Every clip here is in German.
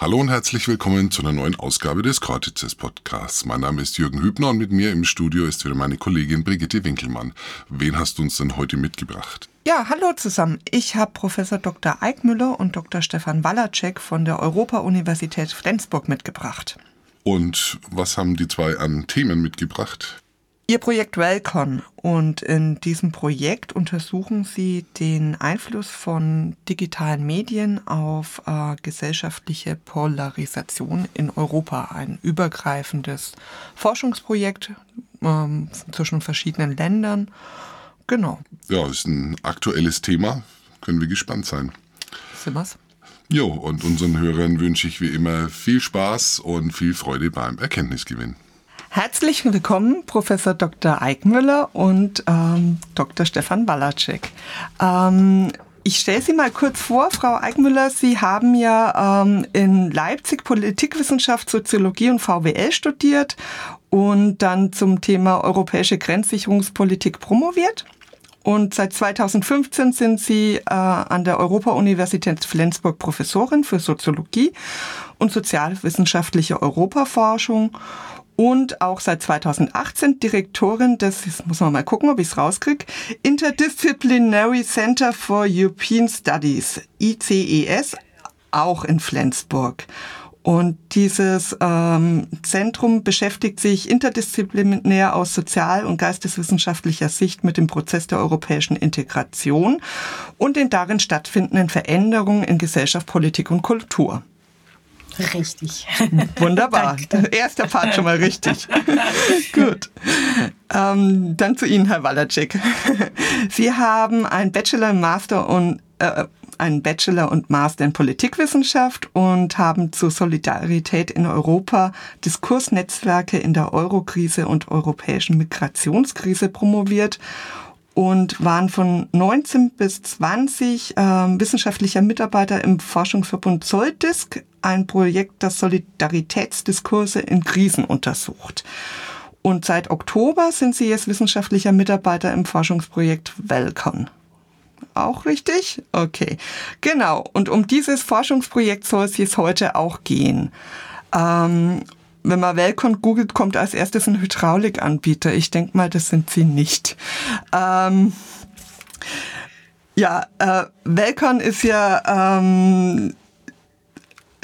Hallo und herzlich willkommen zu einer neuen Ausgabe des Cortices Podcasts. Mein Name ist Jürgen Hübner und mit mir im Studio ist wieder meine Kollegin Brigitte Winkelmann. Wen hast du uns denn heute mitgebracht? Ja, hallo zusammen. Ich habe Professor Dr. Eickmüller und Dr. Stefan Wallacek von der Europa-Universität Flensburg mitgebracht. Und was haben die zwei an Themen mitgebracht? Ihr Projekt Welcon und in diesem Projekt untersuchen Sie den Einfluss von digitalen Medien auf äh, gesellschaftliche Polarisation in Europa. Ein übergreifendes Forschungsprojekt ähm, zwischen verschiedenen Ländern. Genau. Ja, ist ein aktuelles Thema. Können wir gespannt sein. Sind wir's? Jo, und unseren Hörern wünsche ich wie immer viel Spaß und viel Freude beim Erkenntnisgewinn. Herzlich willkommen, Professor Dr. Eickmüller und ähm, Dr. Stefan Walacek. Ähm, ich stelle Sie mal kurz vor, Frau Eickmüller. Sie haben ja ähm, in Leipzig Politikwissenschaft, Soziologie und VWL studiert und dann zum Thema europäische Grenzsicherungspolitik promoviert. Und seit 2015 sind Sie äh, an der Europa-Universität Flensburg Professorin für Soziologie und sozialwissenschaftliche Europaforschung und auch seit 2018 Direktorin des, jetzt muss man mal gucken, ob ich es rauskriege, Interdisciplinary Center for European Studies, ICES, auch in Flensburg. Und dieses ähm, Zentrum beschäftigt sich interdisziplinär aus sozial- und geisteswissenschaftlicher Sicht mit dem Prozess der europäischen Integration und den darin stattfindenden Veränderungen in Gesellschaft, Politik und Kultur. Richtig. Wunderbar. Erster Part schon mal richtig. Gut. Ähm, dann zu Ihnen, Herr Walacek. Sie haben ein Bachelor, Master und äh, einen Bachelor und Master in Politikwissenschaft und haben zur Solidarität in Europa Diskursnetzwerke in der Eurokrise und europäischen Migrationskrise promoviert und waren von 19 bis 20 äh, wissenschaftlicher Mitarbeiter im Forschungsverbund Soldisk, ein Projekt, das Solidaritätsdiskurse in Krisen untersucht. Und seit Oktober sind sie jetzt wissenschaftlicher Mitarbeiter im Forschungsprojekt Welcon. Auch richtig? Okay. Genau. Und um dieses Forschungsprojekt soll es jetzt heute auch gehen. Ähm, wenn man Welcon googelt, kommt als erstes ein Hydraulikanbieter. Ich denke mal, das sind sie nicht. Ähm, ja, äh, Welcon ist ja ähm,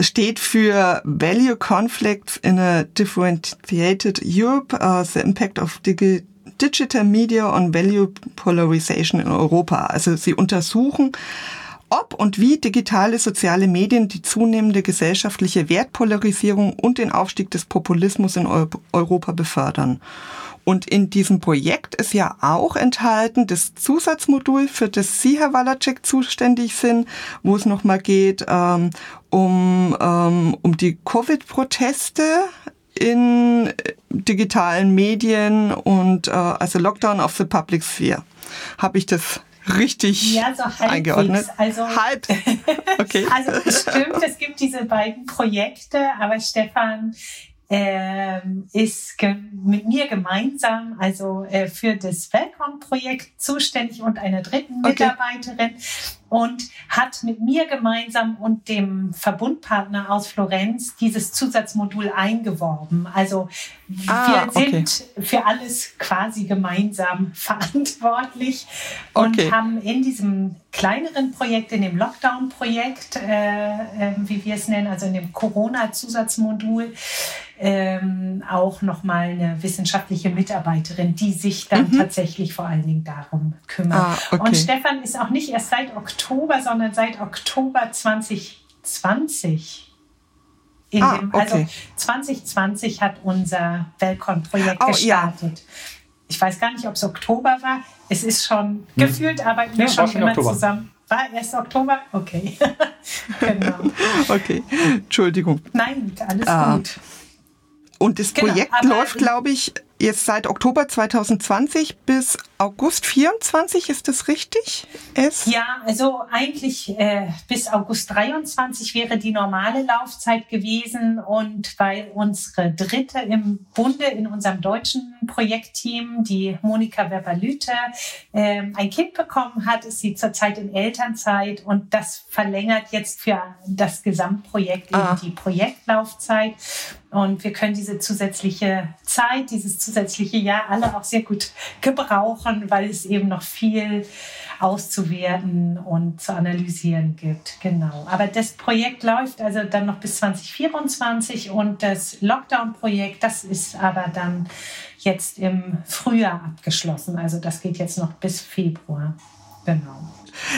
steht für Value Conflicts in a Differentiated Europe, uh, the Impact of Digi Digital Media on Value Polarization in Europa. Also sie untersuchen, ob und wie digitale soziale Medien die zunehmende gesellschaftliche Wertpolarisierung und den Aufstieg des Populismus in Europa befördern. Und in diesem Projekt ist ja auch enthalten das Zusatzmodul, für das Sie, Herr Walacek, zuständig sind, wo es nochmal geht ähm, um, ähm, um die Covid-Proteste in digitalen Medien und äh, also Lockdown of the Public Sphere. Habe ich das richtig ja, so eingeordnet? Also, halb. Okay. also es stimmt, es gibt diese beiden Projekte, aber Stefan ähm, ist mit mir gemeinsam also äh, für das Welcome-Projekt zuständig und einer dritten Mitarbeiterin okay. Und hat mit mir gemeinsam und dem Verbundpartner aus Florenz dieses Zusatzmodul eingeworben. Also ah, wir sind okay. für alles quasi gemeinsam verantwortlich und okay. haben in diesem kleineren Projekt, in dem Lockdown-Projekt, äh, äh, wie wir es nennen, also in dem Corona-Zusatzmodul, ähm, auch nochmal eine wissenschaftliche Mitarbeiterin, die sich dann mhm. tatsächlich vor allen Dingen darum kümmert. Ah, okay. Und Stefan ist auch nicht erst seit Oktober, sondern seit Oktober 2020 in ah, dem, also okay. 2020 hat unser Welcon-Projekt oh, gestartet. Ja. Ich weiß gar nicht, ob es Oktober war. Es ist schon hm. gefühlt, arbeiten wir ja, schon immer Oktober. zusammen. War erst Oktober? Okay. genau. Okay, Entschuldigung. Nein, alles ah. gut. Und das genau, Projekt läuft, glaube ich, jetzt seit Oktober 2020 bis August 24, ist das richtig? Es? Ja, also eigentlich äh, bis August 23 wäre die normale Laufzeit gewesen und weil unsere Dritte im Bunde in unserem deutschen Projektteam, die Monika Weber-Lüther, äh, ein Kind bekommen hat, ist sie zurzeit in Elternzeit und das verlängert jetzt für das Gesamtprojekt ah. eben die Projektlaufzeit. Und wir können diese zusätzliche Zeit, dieses zusätzliche Jahr alle auch sehr gut gebrauchen, weil es eben noch viel auszuwerten und zu analysieren gibt. Genau. Aber das Projekt läuft also dann noch bis 2024 und das Lockdown-Projekt, das ist aber dann jetzt im Frühjahr abgeschlossen. Also das geht jetzt noch bis Februar. Genau.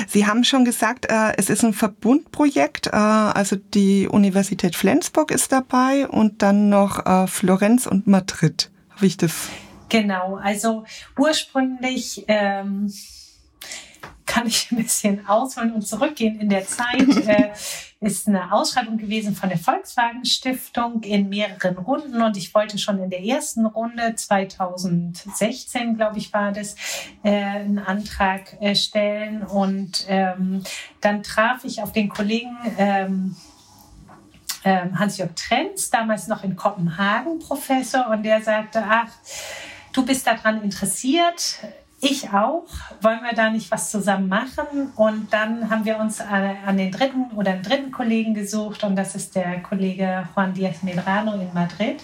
Sie haben schon gesagt, äh, es ist ein Verbundprojekt. Äh, also die Universität Flensburg ist dabei und dann noch äh, Florenz und Madrid. Habe ich das? Genau. Also ursprünglich ähm, kann ich ein bisschen ausholen und zurückgehen in der Zeit. äh, ist eine Ausschreibung gewesen von der Volkswagen Stiftung in mehreren Runden und ich wollte schon in der ersten Runde 2016, glaube ich, war das, äh, einen Antrag äh, stellen und ähm, dann traf ich auf den Kollegen ähm, ähm, Hans-Jörg Trenz, damals noch in Kopenhagen Professor und der sagte, ach, du bist daran interessiert, ich auch. Wollen wir da nicht was zusammen machen? Und dann haben wir uns an den dritten oder einen dritten Kollegen gesucht und das ist der Kollege Juan Diaz Medrano in Madrid.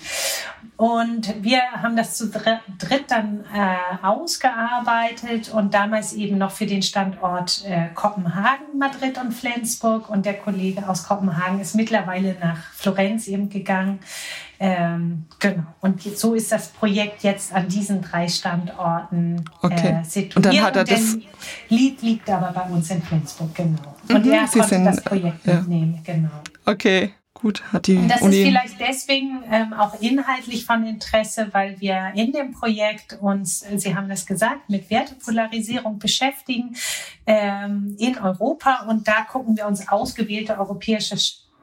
Und wir haben das zu dritt dann äh, ausgearbeitet und damals eben noch für den Standort äh, Kopenhagen, Madrid und Flensburg. Und der Kollege aus Kopenhagen ist mittlerweile nach Florenz eben gegangen. Ähm, genau. Und so ist das Projekt jetzt an diesen drei Standorten okay. äh, situiert. Und dann hat er das Lied liegt aber bei uns in Flensburg, genau. Und mhm, er Sie konnte sind, das Projekt ja. mitnehmen, genau. Okay. Gut, hat die Und das Uni ist vielleicht deswegen ähm, auch inhaltlich von Interesse, weil wir in dem Projekt uns, äh, Sie haben das gesagt, mit Wertepolarisierung beschäftigen ähm, in Europa. Und da gucken wir uns ausgewählte europäische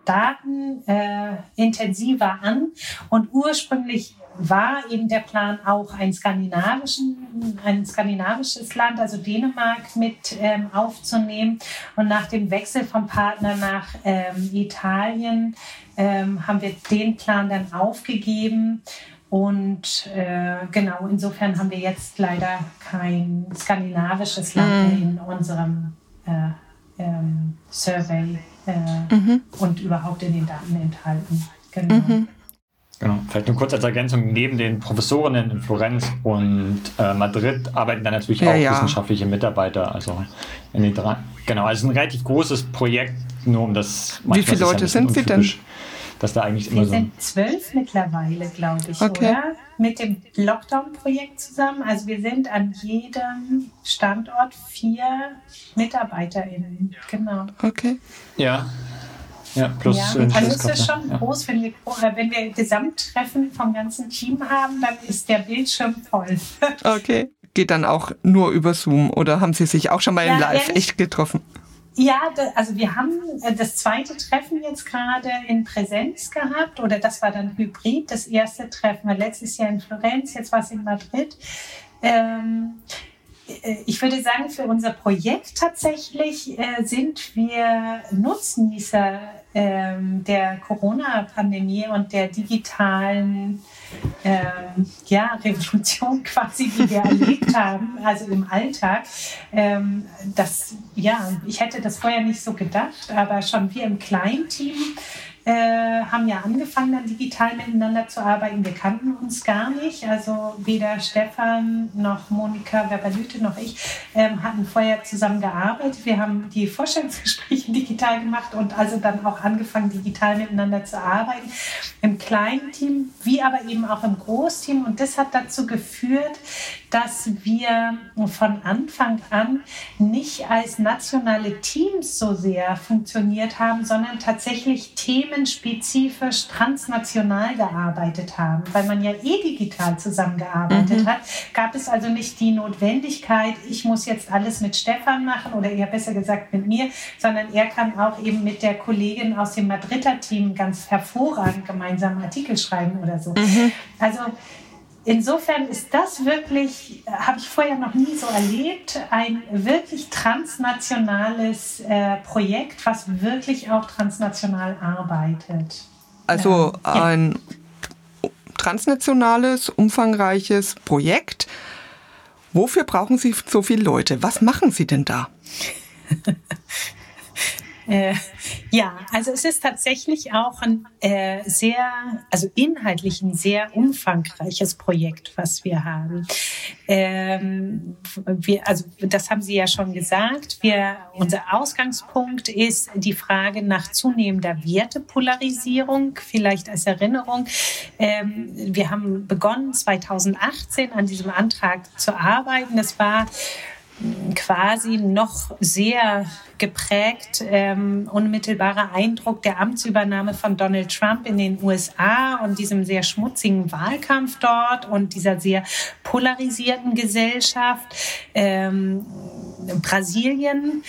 Staaten äh, intensiver an. Und ursprünglich war eben der Plan auch ein, skandinavischen, ein skandinavisches Land, also Dänemark, mit ähm, aufzunehmen. Und nach dem Wechsel vom Partner nach ähm, Italien ähm, haben wir den Plan dann aufgegeben. Und äh, genau, insofern haben wir jetzt leider kein skandinavisches Land mm. in unserem äh, ähm, Survey äh, mhm. und überhaupt in den Daten enthalten. Genau. Mhm. Genau, vielleicht nur kurz als Ergänzung, neben den Professorinnen in Florenz und äh, Madrid arbeiten da natürlich ja, auch ja. wissenschaftliche Mitarbeiter. Also in den drei, genau, also ein relativ großes Projekt, nur um das Wie viele Leute sind Sie denn? Dass da eigentlich immer Wir so sind zwölf mittlerweile, glaube ich, okay. oder? Mit dem Lockdown-Projekt zusammen. Also wir sind an jedem Standort vier MitarbeiterInnen. Genau. Okay. Ja, ja, plus ja, also ist es schon ja. groß, wenn wir, wenn wir Gesamttreffen vom ganzen Team haben, dann ist der Bildschirm voll. okay. Geht dann auch nur über Zoom oder haben Sie sich auch schon mal ja, in Live echt getroffen? Ja, also wir haben äh, das zweite Treffen jetzt gerade in Präsenz gehabt oder das war dann Hybrid. Das erste Treffen war letztes Jahr in Florenz, jetzt war es in Madrid. Ähm, äh, ich würde sagen, für unser Projekt tatsächlich äh, sind wir Nutznießer ähm, der Corona-Pandemie und der digitalen ähm, ja, Revolution quasi, die wir erlebt haben, also im Alltag. Ähm, das, ja, ich hätte das vorher nicht so gedacht, aber schon wir im Kleinteam äh, haben ja angefangen, dann digital miteinander zu arbeiten. Wir kannten uns gar nicht. Also weder Stefan noch Monika Verbalüte noch ich ähm, hatten vorher zusammen gearbeitet. Wir haben die Vorstellungsgespräche digital gemacht und also dann auch angefangen, digital miteinander zu arbeiten. Im kleinen Team, wie aber eben auch im Großteam. Und das hat dazu geführt, dass wir von Anfang an nicht als nationale Teams so sehr funktioniert haben, sondern tatsächlich themenspezifisch transnational gearbeitet haben. Weil man ja eh digital zusammengearbeitet mhm. hat, gab es also nicht die Notwendigkeit, ich muss jetzt alles mit Stefan machen oder eher besser gesagt mit mir, sondern er kann auch eben mit der Kollegin aus dem Madrider Team ganz hervorragend gemeinsam Artikel schreiben oder so. Mhm. Also insofern ist das wirklich, habe ich vorher noch nie so erlebt, ein wirklich transnationales äh, Projekt, was wirklich auch transnational arbeitet. Also ja. ein transnationales, umfangreiches Projekt. Wofür brauchen Sie so viele Leute? Was machen Sie denn da? Äh, ja, also es ist tatsächlich auch ein äh, sehr, also inhaltlich ein sehr umfangreiches Projekt, was wir haben. Ähm, wir, also das haben Sie ja schon gesagt. Wir, unser Ausgangspunkt ist die Frage nach zunehmender Wertepolarisierung. Vielleicht als Erinnerung, ähm, wir haben begonnen 2018 an diesem Antrag zu arbeiten. Das war quasi noch sehr geprägt, ähm, unmittelbarer Eindruck der Amtsübernahme von Donald Trump in den USA und diesem sehr schmutzigen Wahlkampf dort und dieser sehr polarisierten Gesellschaft. Ähm, Brasilien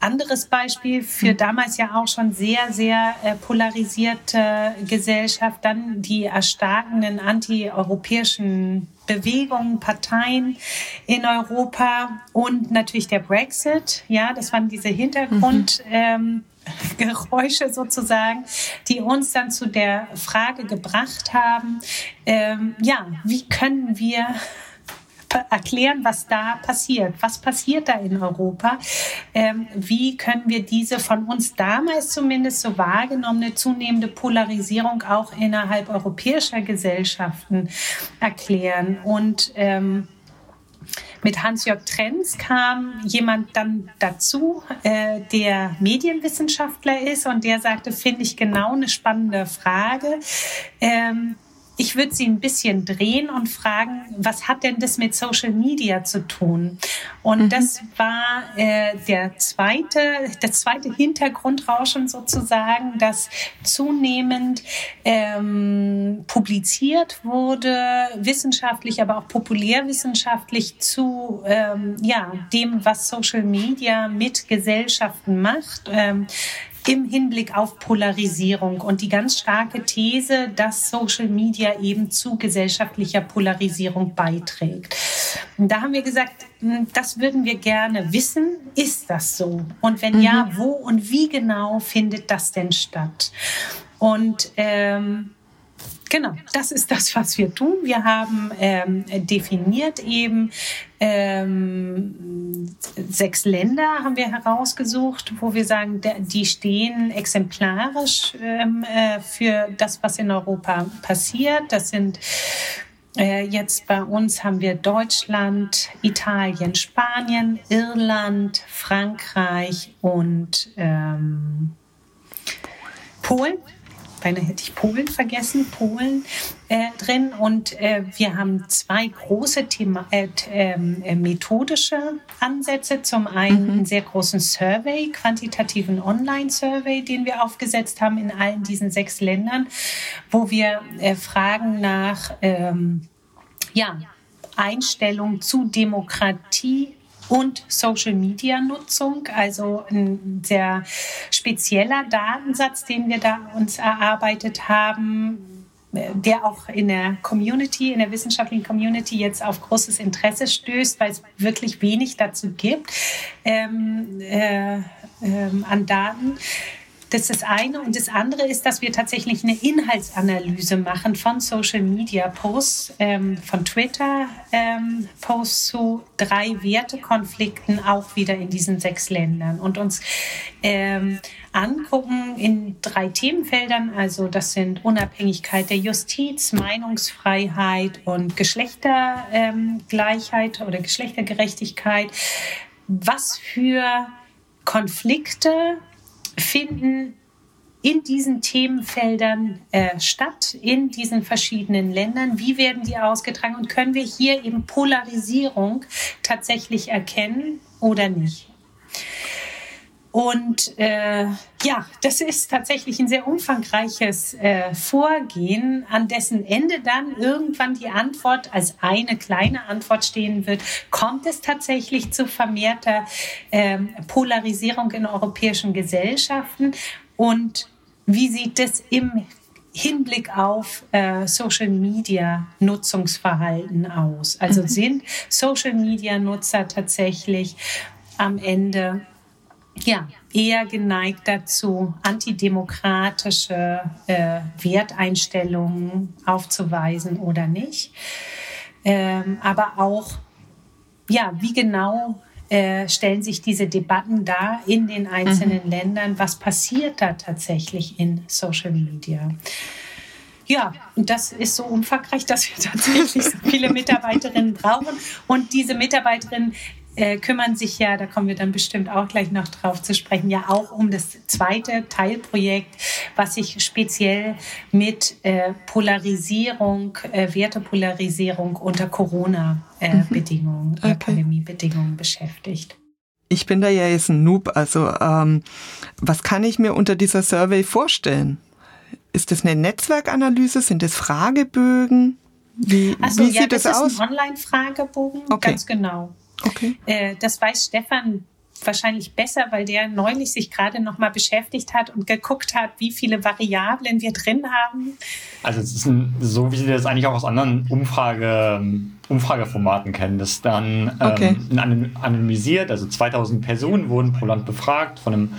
anderes Beispiel für damals ja auch schon sehr, sehr äh, polarisierte Gesellschaft, dann die erstarkenden antieuropäischen Bewegungen, Parteien in Europa und natürlich der Brexit. Ja, das waren diese Hintergrund. Mhm. Ähm, sozusagen, die uns dann zu der Frage gebracht haben, ähm, ja, wie können wir erklären, was da passiert. Was passiert da in Europa? Ähm, wie können wir diese von uns damals zumindest so wahrgenommene zunehmende Polarisierung auch innerhalb europäischer Gesellschaften erklären? Und ähm, mit Hans-Jörg Trenz kam jemand dann dazu, äh, der Medienwissenschaftler ist und der sagte, finde ich genau eine spannende Frage. Ähm, ich würde sie ein bisschen drehen und fragen, was hat denn das mit Social Media zu tun? Und mhm. das war äh, der zweite, der zweite Hintergrundrauschen sozusagen, dass zunehmend ähm, publiziert wurde, wissenschaftlich, aber auch populärwissenschaftlich zu ähm, ja, dem, was Social Media mit Gesellschaften macht. Ähm, im Hinblick auf Polarisierung und die ganz starke These, dass Social Media eben zu gesellschaftlicher Polarisierung beiträgt. Und da haben wir gesagt, hm, das würden wir gerne wissen. Ist das so? Und wenn mhm. ja, wo und wie genau findet das denn statt? Und ähm, Genau, das ist das, was wir tun. Wir haben ähm, definiert eben ähm, sechs Länder haben wir herausgesucht, wo wir sagen, die stehen exemplarisch ähm, äh, für das, was in Europa passiert. Das sind äh, Jetzt bei uns haben wir Deutschland, Italien, Spanien, Irland, Frankreich und ähm, Polen beinahe hätte ich Polen vergessen, Polen äh, drin. Und äh, wir haben zwei große Thema äh, ähm, äh, methodische Ansätze. Zum einen mhm. einen sehr großen Survey, quantitativen Online-Survey, den wir aufgesetzt haben in allen diesen sechs Ländern, wo wir äh, fragen nach ähm, ja, Einstellung zu Demokratie und Social-Media-Nutzung, also ein sehr spezieller Datensatz, den wir da uns erarbeitet haben, der auch in der Community, in der wissenschaftlichen Community jetzt auf großes Interesse stößt, weil es wirklich wenig dazu gibt ähm, äh, äh, an Daten. Das ist das eine. Und das andere ist, dass wir tatsächlich eine Inhaltsanalyse machen von Social Media Posts, ähm, von Twitter ähm, Posts zu drei Wertekonflikten auch wieder in diesen sechs Ländern und uns ähm, angucken in drei Themenfeldern. Also das sind Unabhängigkeit der Justiz, Meinungsfreiheit und Geschlechtergleichheit oder Geschlechtergerechtigkeit. Was für Konflikte finden in diesen Themenfeldern äh, statt, in diesen verschiedenen Ländern? Wie werden die ausgetragen? Und können wir hier eben Polarisierung tatsächlich erkennen oder nicht? Und äh, ja, das ist tatsächlich ein sehr umfangreiches äh, Vorgehen, an dessen Ende dann irgendwann die Antwort als eine kleine Antwort stehen wird. Kommt es tatsächlich zu vermehrter äh, Polarisierung in europäischen Gesellschaften? Und wie sieht es im Hinblick auf äh, Social Media Nutzungsverhalten aus? Also mhm. sind Social Media Nutzer tatsächlich am Ende ja, eher geneigt dazu, antidemokratische äh, Werteinstellungen aufzuweisen oder nicht. Ähm, aber auch, ja, wie genau äh, stellen sich diese Debatten dar in den einzelnen mhm. Ländern? Was passiert da tatsächlich in Social Media? Ja, und das ist so umfangreich, dass wir tatsächlich so viele Mitarbeiterinnen brauchen. Und diese Mitarbeiterinnen äh, kümmern sich ja, da kommen wir dann bestimmt auch gleich noch drauf zu sprechen, ja auch um das zweite Teilprojekt, was sich speziell mit äh, Polarisierung, äh, Wertepolarisierung unter Corona-Bedingungen, äh, mhm. okay. Pandemiebedingungen beschäftigt. Ich bin da ja jetzt ein Noob, also ähm, was kann ich mir unter dieser Survey vorstellen? Ist das eine Netzwerkanalyse? Sind das Fragebögen? Wie, also, wie ja, sieht das, das aus? ist ein Online-Fragebogen, okay. ganz genau. Okay. Äh, das weiß Stefan wahrscheinlich besser, weil der neulich sich gerade noch mal beschäftigt hat und geguckt hat, wie viele Variablen wir drin haben. Also es ist ein, so, wie Sie das eigentlich auch aus anderen Umfrage, Umfrageformaten kennen. Das dann okay. ähm, anonymisiert, also 2000 Personen wurden pro Land befragt von einem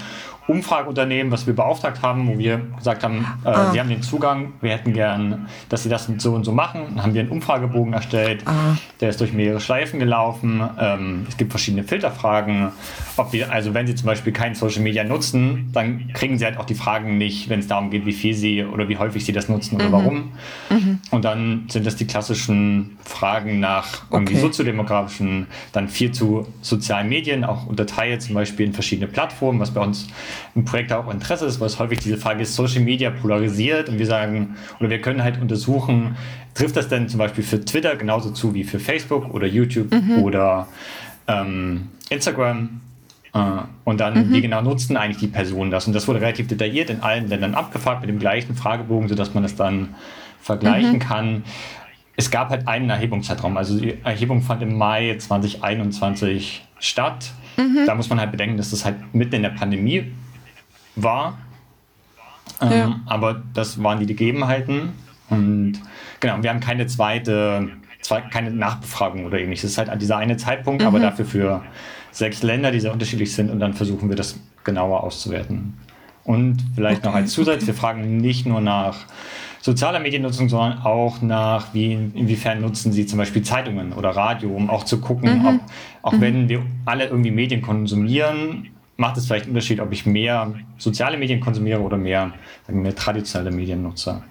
Umfrageunternehmen, was wir beauftragt haben, wo wir gesagt haben, äh, ah. wir haben den Zugang, wir hätten gern, dass sie das so und so machen. Dann haben wir einen Umfragebogen erstellt, ah. der ist durch mehrere Schleifen gelaufen. Ähm, es gibt verschiedene Filterfragen. Ob wir, also wenn sie zum Beispiel kein Social Media nutzen, dann kriegen sie halt auch die Fragen nicht, wenn es darum geht, wie viel sie oder wie häufig sie das nutzen oder mhm. warum. Mhm. Und dann sind das die klassischen Fragen nach okay. soziodemografischen, dann viel zu sozialen Medien, auch unterteilt zum Beispiel in verschiedene Plattformen, was bei uns im Projekt auch Interesse ist, weil es häufig diese Frage ist, Social Media polarisiert und wir sagen, oder wir können halt untersuchen, trifft das denn zum Beispiel für Twitter genauso zu wie für Facebook oder YouTube mhm. oder ähm, Instagram? Äh, und dann, mhm. wie genau nutzen eigentlich die Personen das? Und das wurde relativ detailliert in allen Ländern abgefragt mit dem gleichen Fragebogen, sodass man das dann vergleichen mhm. kann. Es gab halt einen Erhebungszeitraum. Also die Erhebung fand im Mai 2021 statt. Mhm. Da muss man halt bedenken, dass das halt mitten in der Pandemie war. Ähm, ja. Aber das waren die Gegebenheiten. Und genau, wir haben keine zweite, zwei, keine Nachbefragung oder ähnliches. Das ist halt dieser eine Zeitpunkt, mhm. aber dafür für sechs Länder, die sehr unterschiedlich sind. Und dann versuchen wir das genauer auszuwerten. Und vielleicht okay. noch als Zusatz, wir fragen nicht nur nach sozialer Mediennutzung, sondern auch nach, wie, inwiefern nutzen sie zum Beispiel Zeitungen oder Radio, um auch zu gucken, mhm. ob, auch mhm. wenn wir alle irgendwie Medien konsumieren, macht es vielleicht einen Unterschied, ob ich mehr soziale Medien konsumiere oder mehr, sagen wir, traditionelle Medien nutze.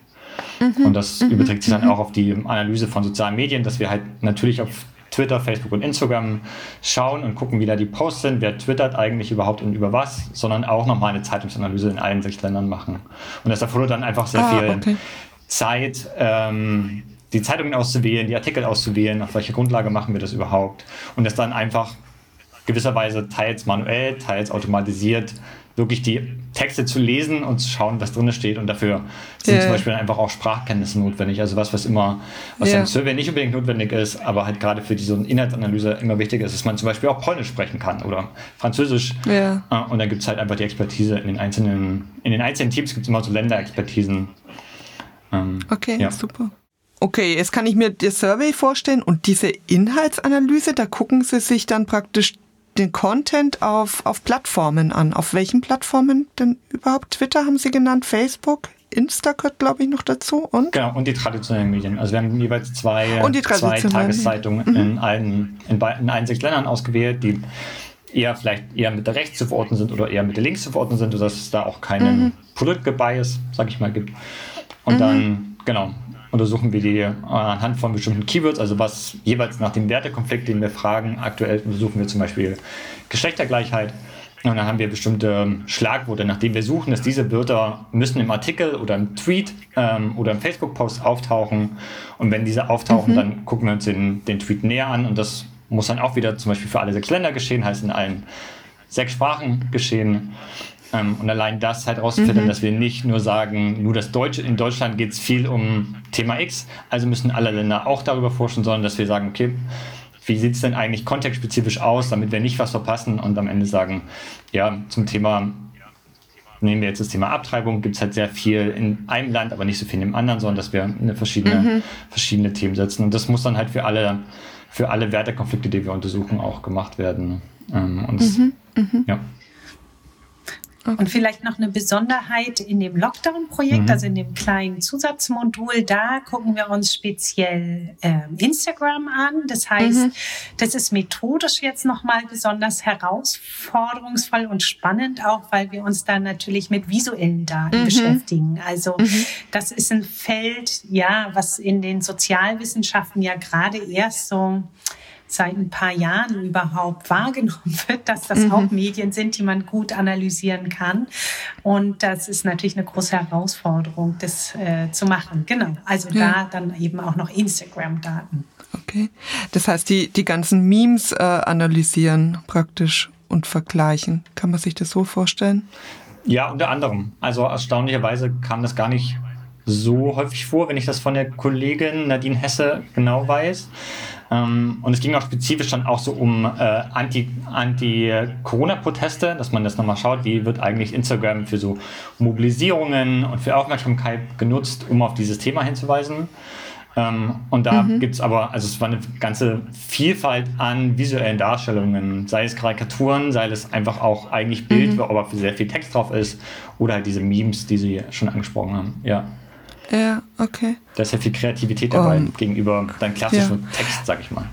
Mhm. Und das mhm. überträgt sich dann mhm. auch auf die Analyse von sozialen Medien, dass wir halt natürlich auf Twitter, Facebook und Instagram schauen und gucken, wie da die Posts sind, wer twittert eigentlich überhaupt und über was, sondern auch nochmal eine Zeitungsanalyse in allen sechs Ländern machen. Und das erfordert dann einfach sehr ah, viel okay. Zeit, ähm, die Zeitungen auszuwählen, die Artikel auszuwählen, auf welcher Grundlage machen wir das überhaupt und das dann einfach gewisserweise teils manuell, teils automatisiert wirklich die Texte zu lesen und zu schauen, was drin steht. Und dafür sind yeah. zum Beispiel einfach auch Sprachkenntnisse notwendig. Also was, was immer, was yeah. im Survey nicht unbedingt notwendig ist, aber halt gerade für diese Inhaltsanalyse immer wichtig ist, dass man zum Beispiel auch Polnisch sprechen kann oder Französisch. Yeah. Und dann gibt es halt einfach die Expertise in den einzelnen, in den einzelnen Teams gibt es immer so Länderexpertisen. Ähm, okay, ja. super. Okay, jetzt kann ich mir das Survey vorstellen und diese Inhaltsanalyse, da gucken Sie sich dann praktisch den Content auf, auf Plattformen an. Auf welchen Plattformen denn überhaupt? Twitter haben Sie genannt, Facebook, Insta gehört, glaube ich, noch dazu. Und? Genau, und die traditionellen Medien. Also wir haben jeweils zwei, zwei Tageszeitungen mhm. in, allen, in, in allen sechs Ländern ausgewählt, die eher vielleicht eher mit der rechts zu verorten sind oder eher mit der links zu verorten sind, sodass es da auch keinen mhm. Political Bias, sag ich mal, gibt. Und mhm. dann, genau, untersuchen wir die äh, anhand von bestimmten Keywords, also was jeweils nach dem Wertekonflikt, den wir fragen. Aktuell untersuchen wir zum Beispiel Geschlechtergleichheit. Und dann haben wir bestimmte ähm, Schlagworte, nachdem wir suchen, dass diese Wörter müssen im Artikel oder im Tweet ähm, oder im Facebook-Post auftauchen. Und wenn diese auftauchen, mhm. dann gucken wir uns den, den Tweet näher an. Und das muss dann auch wieder zum Beispiel für alle sechs Länder geschehen, heißt in allen sechs Sprachen geschehen. Ähm, und allein das halt rauszufinden, mhm. dass wir nicht nur sagen, nur das Deutsche, in Deutschland geht es viel um Thema X, also müssen alle Länder auch darüber forschen, sondern dass wir sagen, okay, wie sieht es denn eigentlich kontextspezifisch aus, damit wir nicht was verpassen und am Ende sagen, ja, zum Thema nehmen wir jetzt das Thema Abtreibung, gibt es halt sehr viel in einem Land, aber nicht so viel in dem anderen, sondern dass wir eine verschiedene, mhm. verschiedene Themen setzen. Und das muss dann halt für alle, für alle Wertekonflikte, die wir untersuchen, auch gemacht werden. Ähm, und das, mhm. Mhm. ja. Okay. Und vielleicht noch eine Besonderheit in dem Lockdown-Projekt, mhm. also in dem kleinen Zusatzmodul, da gucken wir uns speziell äh, Instagram an. Das heißt, mhm. das ist methodisch jetzt nochmal besonders herausforderungsvoll und spannend auch, weil wir uns da natürlich mit visuellen Daten mhm. beschäftigen. Also mhm. das ist ein Feld, ja, was in den Sozialwissenschaften ja gerade erst so seit ein paar Jahren überhaupt wahrgenommen wird, dass das mhm. auch Medien sind, die man gut analysieren kann. Und das ist natürlich eine große Herausforderung, das äh, zu machen. Genau. Also ja. da dann eben auch noch Instagram-Daten. Okay. Das heißt, die, die ganzen Memes äh, analysieren praktisch und vergleichen. Kann man sich das so vorstellen? Ja, unter anderem. Also erstaunlicherweise kam das gar nicht so häufig vor, wenn ich das von der Kollegin Nadine Hesse genau weiß. Ähm, und es ging auch spezifisch dann auch so um äh, Anti-Corona-Proteste, dass man das nochmal schaut, wie wird eigentlich Instagram für so Mobilisierungen und für Aufmerksamkeit genutzt, um auf dieses Thema hinzuweisen. Ähm, und da mhm. gibt es aber, also es war eine ganze Vielfalt an visuellen Darstellungen, sei es Karikaturen, sei es einfach auch eigentlich Bild, mhm. wo aber sehr viel Text drauf ist, oder halt diese Memes, die Sie schon angesprochen haben. Ja. Ja, okay. Da ist ja viel Kreativität dabei um, gegenüber deinem klassischen ja. Text, sag ich mal.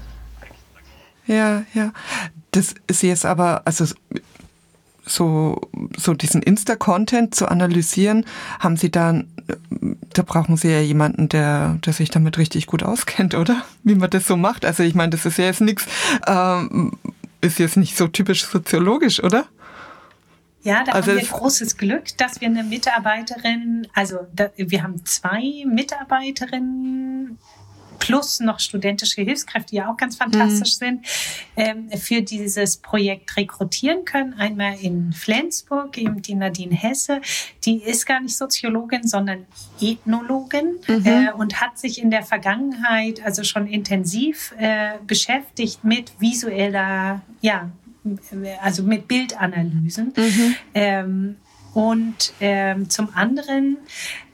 Ja, ja. Das ist jetzt aber, also so, so diesen Insta-Content zu analysieren, haben Sie da, da brauchen Sie ja jemanden, der, der sich damit richtig gut auskennt, oder? Wie man das so macht. Also ich meine, das ist ja jetzt nichts, ähm, ist jetzt nicht so typisch soziologisch, oder? Ja, da also haben wir großes Glück, dass wir eine Mitarbeiterin, also da, wir haben zwei Mitarbeiterinnen plus noch studentische Hilfskräfte, die ja auch ganz fantastisch mhm. sind, ähm, für dieses Projekt rekrutieren können. Einmal in Flensburg, eben die Nadine Hesse, die ist gar nicht Soziologin, sondern Ethnologin mhm. äh, und hat sich in der Vergangenheit also schon intensiv äh, beschäftigt mit visueller, ja, also mit Bildanalysen. Mhm. Ähm, und ähm, zum anderen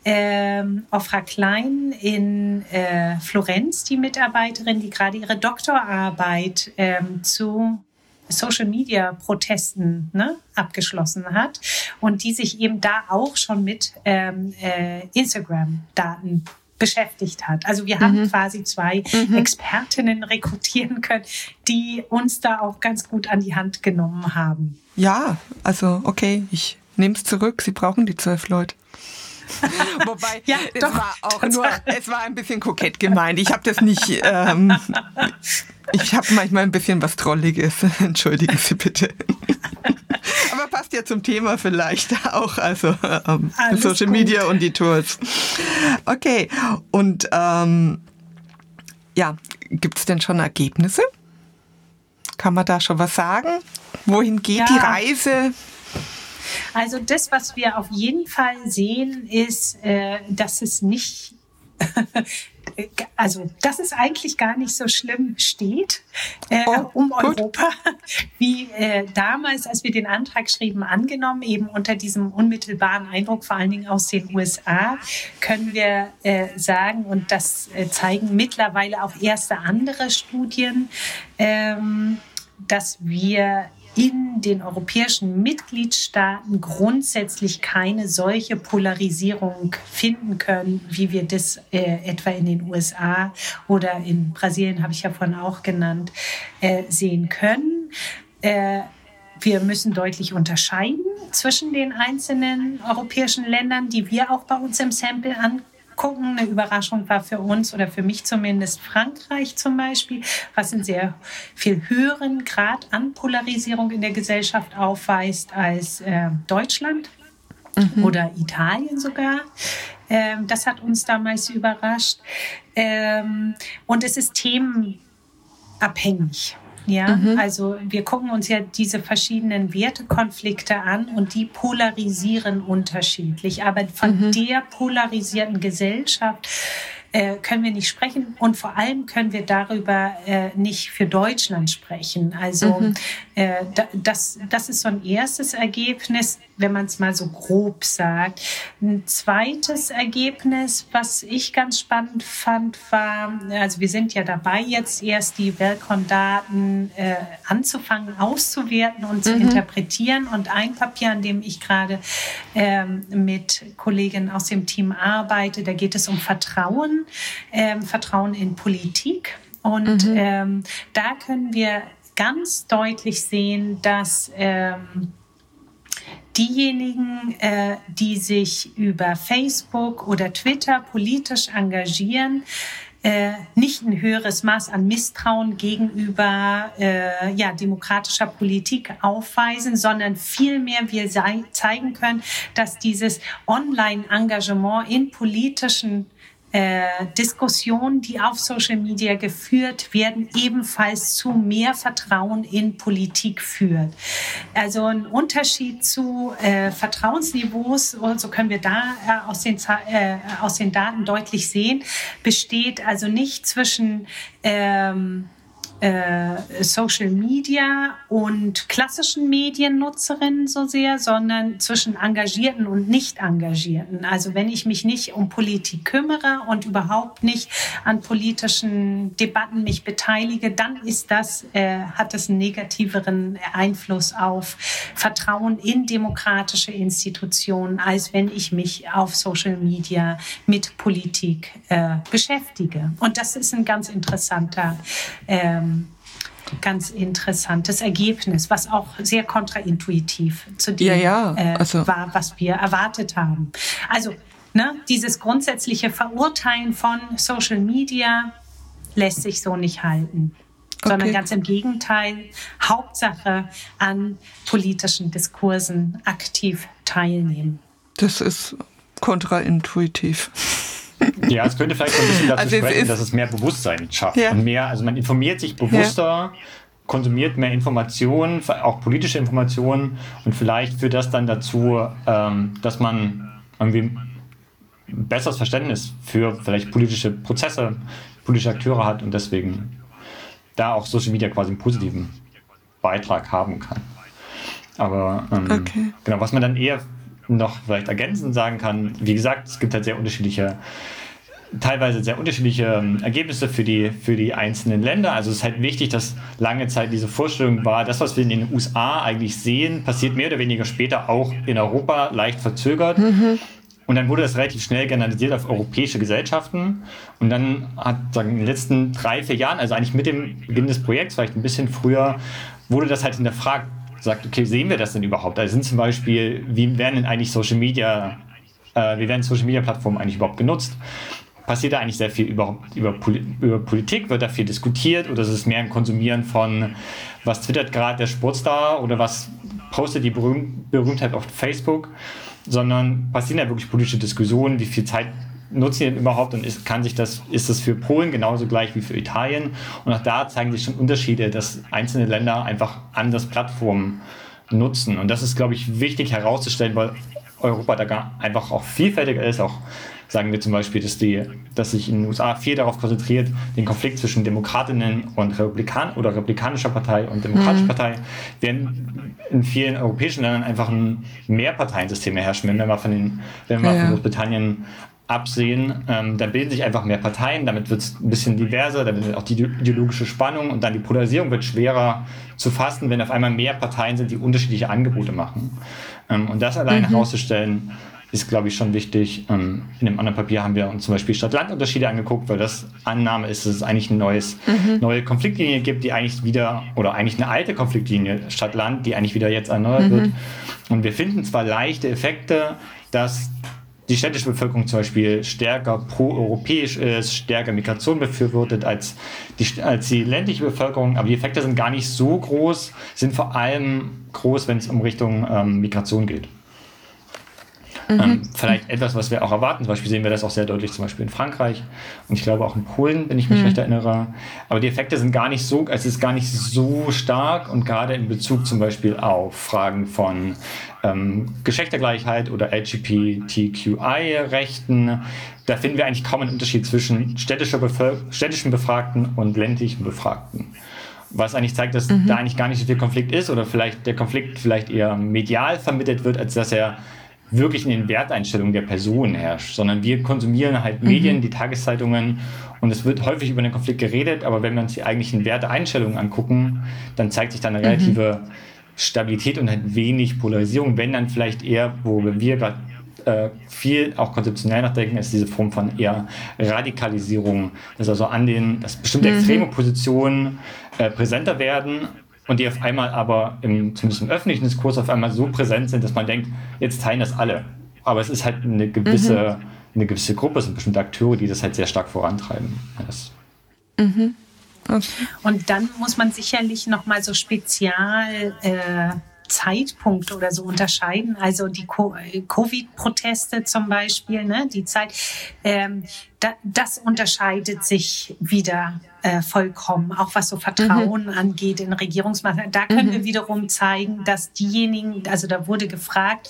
ähm, Ofra Klein in äh, Florenz, die Mitarbeiterin, die gerade ihre Doktorarbeit ähm, zu Social Media Protesten ne, abgeschlossen hat und die sich eben da auch schon mit ähm, äh, Instagram Daten beschäftigt hat. Also wir haben mhm. quasi zwei mhm. Expertinnen rekrutieren können, die uns da auch ganz gut an die Hand genommen haben. Ja, also okay, ich nehme es zurück. Sie brauchen die zwölf Leute. Wobei, ja, es doch, war auch nur, es war ein bisschen kokett gemeint. Ich habe das nicht, ähm, ich habe manchmal ein bisschen was Trolliges. Entschuldigen Sie bitte. Aber passt ja zum Thema vielleicht auch, also ähm, Social gut. Media und die Tools. Okay, und ähm, ja, gibt es denn schon Ergebnisse? Kann man da schon was sagen? Wohin geht ja. die Reise? Also das, was wir auf jeden Fall sehen, ist, äh, dass es nicht also dass es eigentlich gar nicht so schlimm steht äh, oh, um gut. Europa, wie äh, damals, als wir den Antrag schrieben, angenommen, eben unter diesem unmittelbaren Eindruck, vor allen Dingen aus den USA, können wir äh, sagen, und das äh, zeigen mittlerweile auch erste andere Studien, ähm, dass wir in den europäischen Mitgliedstaaten grundsätzlich keine solche Polarisierung finden können, wie wir das äh, etwa in den USA oder in Brasilien, habe ich ja vorhin auch genannt, äh, sehen können. Äh, wir müssen deutlich unterscheiden zwischen den einzelnen europäischen Ländern, die wir auch bei uns im Sample an gucken. Eine Überraschung war für uns oder für mich zumindest Frankreich zum Beispiel, was einen sehr viel höheren Grad an Polarisierung in der Gesellschaft aufweist als äh, Deutschland. Mhm. Oder Italien sogar. Ähm, das hat uns damals überrascht. Ähm, und es ist themenabhängig. Ja, mhm. also wir gucken uns ja diese verschiedenen Wertekonflikte an und die polarisieren unterschiedlich. Aber von mhm. der polarisierten Gesellschaft äh, können wir nicht sprechen und vor allem können wir darüber äh, nicht für Deutschland sprechen. Also mhm. äh, das, das ist so ein erstes Ergebnis, wenn man es mal so grob sagt. Ein zweites Ergebnis, was ich ganz spannend fand, war, also wir sind ja dabei jetzt erst die Welcon-Daten äh, anzufangen, auszuwerten und zu mhm. interpretieren. Und ein Papier, an dem ich gerade ähm, mit Kollegen aus dem Team arbeite, da geht es um Vertrauen, ähm, Vertrauen in Politik. Und mhm. ähm, da können wir ganz deutlich sehen, dass ähm, diejenigen, äh, die sich über Facebook oder Twitter politisch engagieren, äh, nicht ein höheres Maß an Misstrauen gegenüber äh, ja, demokratischer Politik aufweisen, sondern vielmehr wir zeigen können, dass dieses Online-Engagement in politischen äh, Diskussionen, die auf Social Media geführt werden, ebenfalls zu mehr Vertrauen in Politik führt. Also ein Unterschied zu äh, Vertrauensniveaus, und so können wir da äh, aus, den, äh, aus den Daten deutlich sehen, besteht also nicht zwischen ähm, äh, Social Media und klassischen Mediennutzerinnen so sehr, sondern zwischen Engagierten und nicht Engagierten. Also wenn ich mich nicht um Politik kümmere und überhaupt nicht an politischen Debatten mich beteilige, dann ist das, äh, hat das einen negativeren Einfluss auf Vertrauen in demokratische Institutionen, als wenn ich mich auf Social Media mit Politik äh, beschäftige. Und das ist ein ganz interessanter ähm, ganz interessantes Ergebnis, was auch sehr kontraintuitiv zu dem ja, ja. Äh, also. war, was wir erwartet haben. Also ne, dieses grundsätzliche Verurteilen von Social Media lässt sich so nicht halten. Okay. Sondern ganz im Gegenteil, Hauptsache an politischen Diskursen aktiv teilnehmen. Das ist kontraintuitiv. Ja, es könnte vielleicht so ein bisschen dazu also sprechen, dass es mehr Bewusstsein schafft ja. und mehr, also man informiert sich bewusster, ja. konsumiert mehr Informationen, auch politische Informationen und vielleicht führt das dann dazu, ähm, dass man irgendwie ein besseres Verständnis für vielleicht politische Prozesse, politische Akteure hat und deswegen da auch Social Media quasi einen positiven Beitrag haben kann. Aber ähm, okay. genau, was man dann eher noch vielleicht ergänzend sagen kann, wie gesagt, es gibt halt sehr unterschiedliche teilweise sehr unterschiedliche ähm, Ergebnisse für die, für die einzelnen Länder. Also es ist halt wichtig, dass lange Zeit diese Vorstellung war, das, was wir in den USA eigentlich sehen, passiert mehr oder weniger später auch in Europa, leicht verzögert. Mhm. Und dann wurde das relativ schnell generalisiert auf europäische Gesellschaften. Und dann hat sagen, in den letzten drei, vier Jahren, also eigentlich mit dem Beginn des Projekts, vielleicht ein bisschen früher, wurde das halt hinterfragt sagt, okay, sehen wir das denn überhaupt? Also sind zum Beispiel, wie werden denn eigentlich Social Media, äh, wie werden Social Media Plattformen eigentlich überhaupt genutzt? Passiert da eigentlich sehr viel über, über, über Politik? Wird da viel diskutiert oder ist es mehr ein Konsumieren von, was twittert gerade der Sportstar oder was postet die Berühm Berühmtheit auf Facebook? Sondern passieren da wirklich politische Diskussionen, wie viel Zeit nutzen die überhaupt und ist, kann sich das, ist das für Polen genauso gleich wie für Italien? Und auch da zeigen sich schon Unterschiede, dass einzelne Länder einfach anders Plattformen nutzen. Und das ist, glaube ich, wichtig herauszustellen, weil Europa da einfach auch vielfältiger ist, auch sagen wir zum Beispiel, dass, die, dass sich in den USA viel darauf konzentriert, den Konflikt zwischen Demokratinnen und Republikan oder Republikanischer Partei und Demokratischer mhm. Partei, während in vielen europäischen Ländern einfach ein Mehrparteiensystem herrschen. Wenn wir mal von, den, wenn wir ja, von Großbritannien absehen. Ähm, dann bilden sich einfach mehr Parteien, damit wird es ein bisschen diverser, wird auch die ideologische Spannung und dann die Polarisierung wird schwerer zu fassen, wenn auf einmal mehr Parteien sind, die unterschiedliche Angebote machen. Ähm, und das allein mhm. herauszustellen, ist, glaube ich, schon wichtig. Ähm, in dem anderen Papier haben wir uns zum Beispiel Stadt-Land-Unterschiede angeguckt, weil das Annahme ist, dass es eigentlich eine neues, mhm. neue Konfliktlinie gibt, die eigentlich wieder, oder eigentlich eine alte Konfliktlinie Stadt-Land, die eigentlich wieder jetzt erneuert mhm. wird. Und wir finden zwar leichte Effekte, dass die städtische Bevölkerung zum Beispiel stärker pro-europäisch ist, stärker Migration befürwortet als die, als die ländliche Bevölkerung. Aber die Effekte sind gar nicht so groß, sind vor allem groß, wenn es um Richtung ähm, Migration geht. Mhm. Ähm, vielleicht etwas, was wir auch erwarten. Zum Beispiel sehen wir das auch sehr deutlich zum Beispiel in Frankreich und ich glaube auch in Polen, wenn ich mich mhm. recht erinnere. Aber die Effekte sind gar nicht so, es ist gar nicht so stark und gerade in Bezug zum Beispiel auf Fragen von ähm, Geschlechtergleichheit oder LGBTQI-Rechten, da finden wir eigentlich kaum einen Unterschied zwischen städtischer Bevölker städtischen Befragten und ländlichen Befragten was eigentlich zeigt, dass mhm. da eigentlich gar nicht so viel Konflikt ist oder vielleicht der Konflikt vielleicht eher medial vermittelt wird, als dass er wirklich in den Werteinstellungen der Person herrscht, sondern wir konsumieren halt Medien, mhm. die Tageszeitungen und es wird häufig über den Konflikt geredet, aber wenn wir uns die eigentlichen Werteinstellungen angucken, dann zeigt sich da eine mhm. relative Stabilität und halt wenig Polarisierung, wenn dann vielleicht eher, wo wir gerade äh, viel auch konzeptionell nachdenken, ist diese Form von eher Radikalisierung, dass also an den, dass bestimmte mhm. extreme Positionen äh, präsenter werden und die auf einmal aber im, zumindest im öffentlichen Diskurs auf einmal so präsent sind, dass man denkt, jetzt teilen das alle. Aber es ist halt eine gewisse, mhm. eine gewisse Gruppe, es sind bestimmte Akteure, die das halt sehr stark vorantreiben. Das mhm. okay. Und dann muss man sicherlich nochmal so spezial äh, Zeitpunkte oder so unterscheiden. Also die äh, Covid-Proteste zum Beispiel, ne, die Zeit, ähm, da, das unterscheidet sich wieder äh, vollkommen, auch was so Vertrauen mhm. angeht in Regierungsmaßnahmen. Da können mhm. wir wiederum zeigen, dass diejenigen, also da wurde gefragt,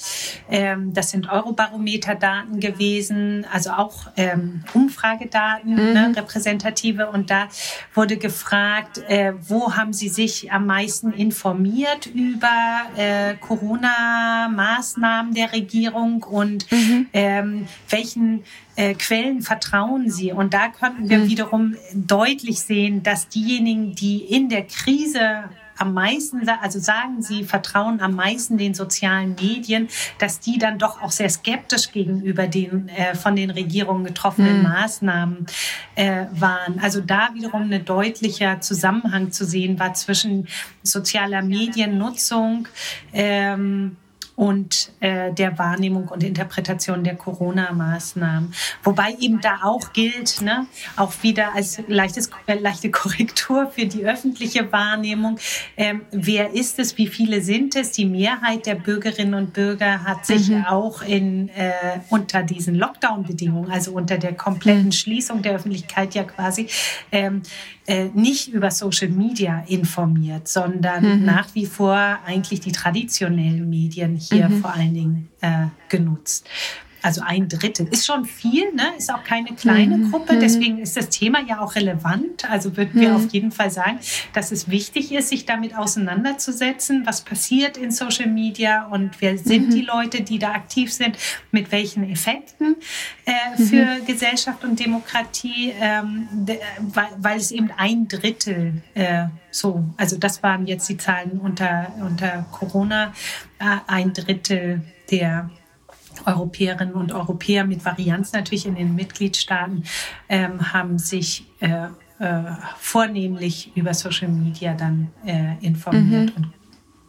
ähm, das sind Eurobarometer-Daten gewesen, also auch ähm, Umfragedaten, mhm. ne, repräsentative. Und da wurde gefragt, äh, wo haben Sie sich am meisten informiert über äh, Corona-Maßnahmen der Regierung und mhm. ähm, welchen äh, Quellen vertrauen sie? Und da konnten wir mhm. wiederum deutlich sehen, dass diejenigen, die in der Krise am meisten, also sagen sie, vertrauen am meisten den sozialen Medien, dass die dann doch auch sehr skeptisch gegenüber den äh, von den Regierungen getroffenen mhm. Maßnahmen äh, waren. Also da wiederum ein deutlicher Zusammenhang zu sehen war zwischen sozialer Mediennutzung, ähm, und äh, der Wahrnehmung und Interpretation der Corona-Maßnahmen. Wobei eben da auch gilt, ne, auch wieder als leichtes, äh, leichte Korrektur für die öffentliche Wahrnehmung, ähm, wer ist es, wie viele sind es? Die Mehrheit der Bürgerinnen und Bürger hat sich mhm. auch in, äh, unter diesen Lockdown-Bedingungen, also unter der kompletten mhm. Schließung der Öffentlichkeit ja quasi, ähm, äh, nicht über Social Media informiert, sondern mhm. nach wie vor eigentlich die traditionellen Medien hier mhm. vor allen Dingen äh, genutzt. Also ein Drittel ist schon viel, ne? ist auch keine kleine mhm. Gruppe. Mhm. Deswegen ist das Thema ja auch relevant. Also würden wir mhm. auf jeden Fall sagen, dass es wichtig ist, sich damit auseinanderzusetzen, was passiert in Social Media und wer sind mhm. die Leute, die da aktiv sind, mit welchen Effekten äh, für mhm. Gesellschaft und Demokratie, ähm, weil, weil, es eben ein Drittel äh, so, also das waren jetzt die Zahlen unter, unter Corona, äh, ein Drittel der Europäerinnen und Europäer mit Varianz natürlich in den Mitgliedstaaten ähm, haben sich äh, äh, vornehmlich über Social Media dann äh, informiert. Mhm.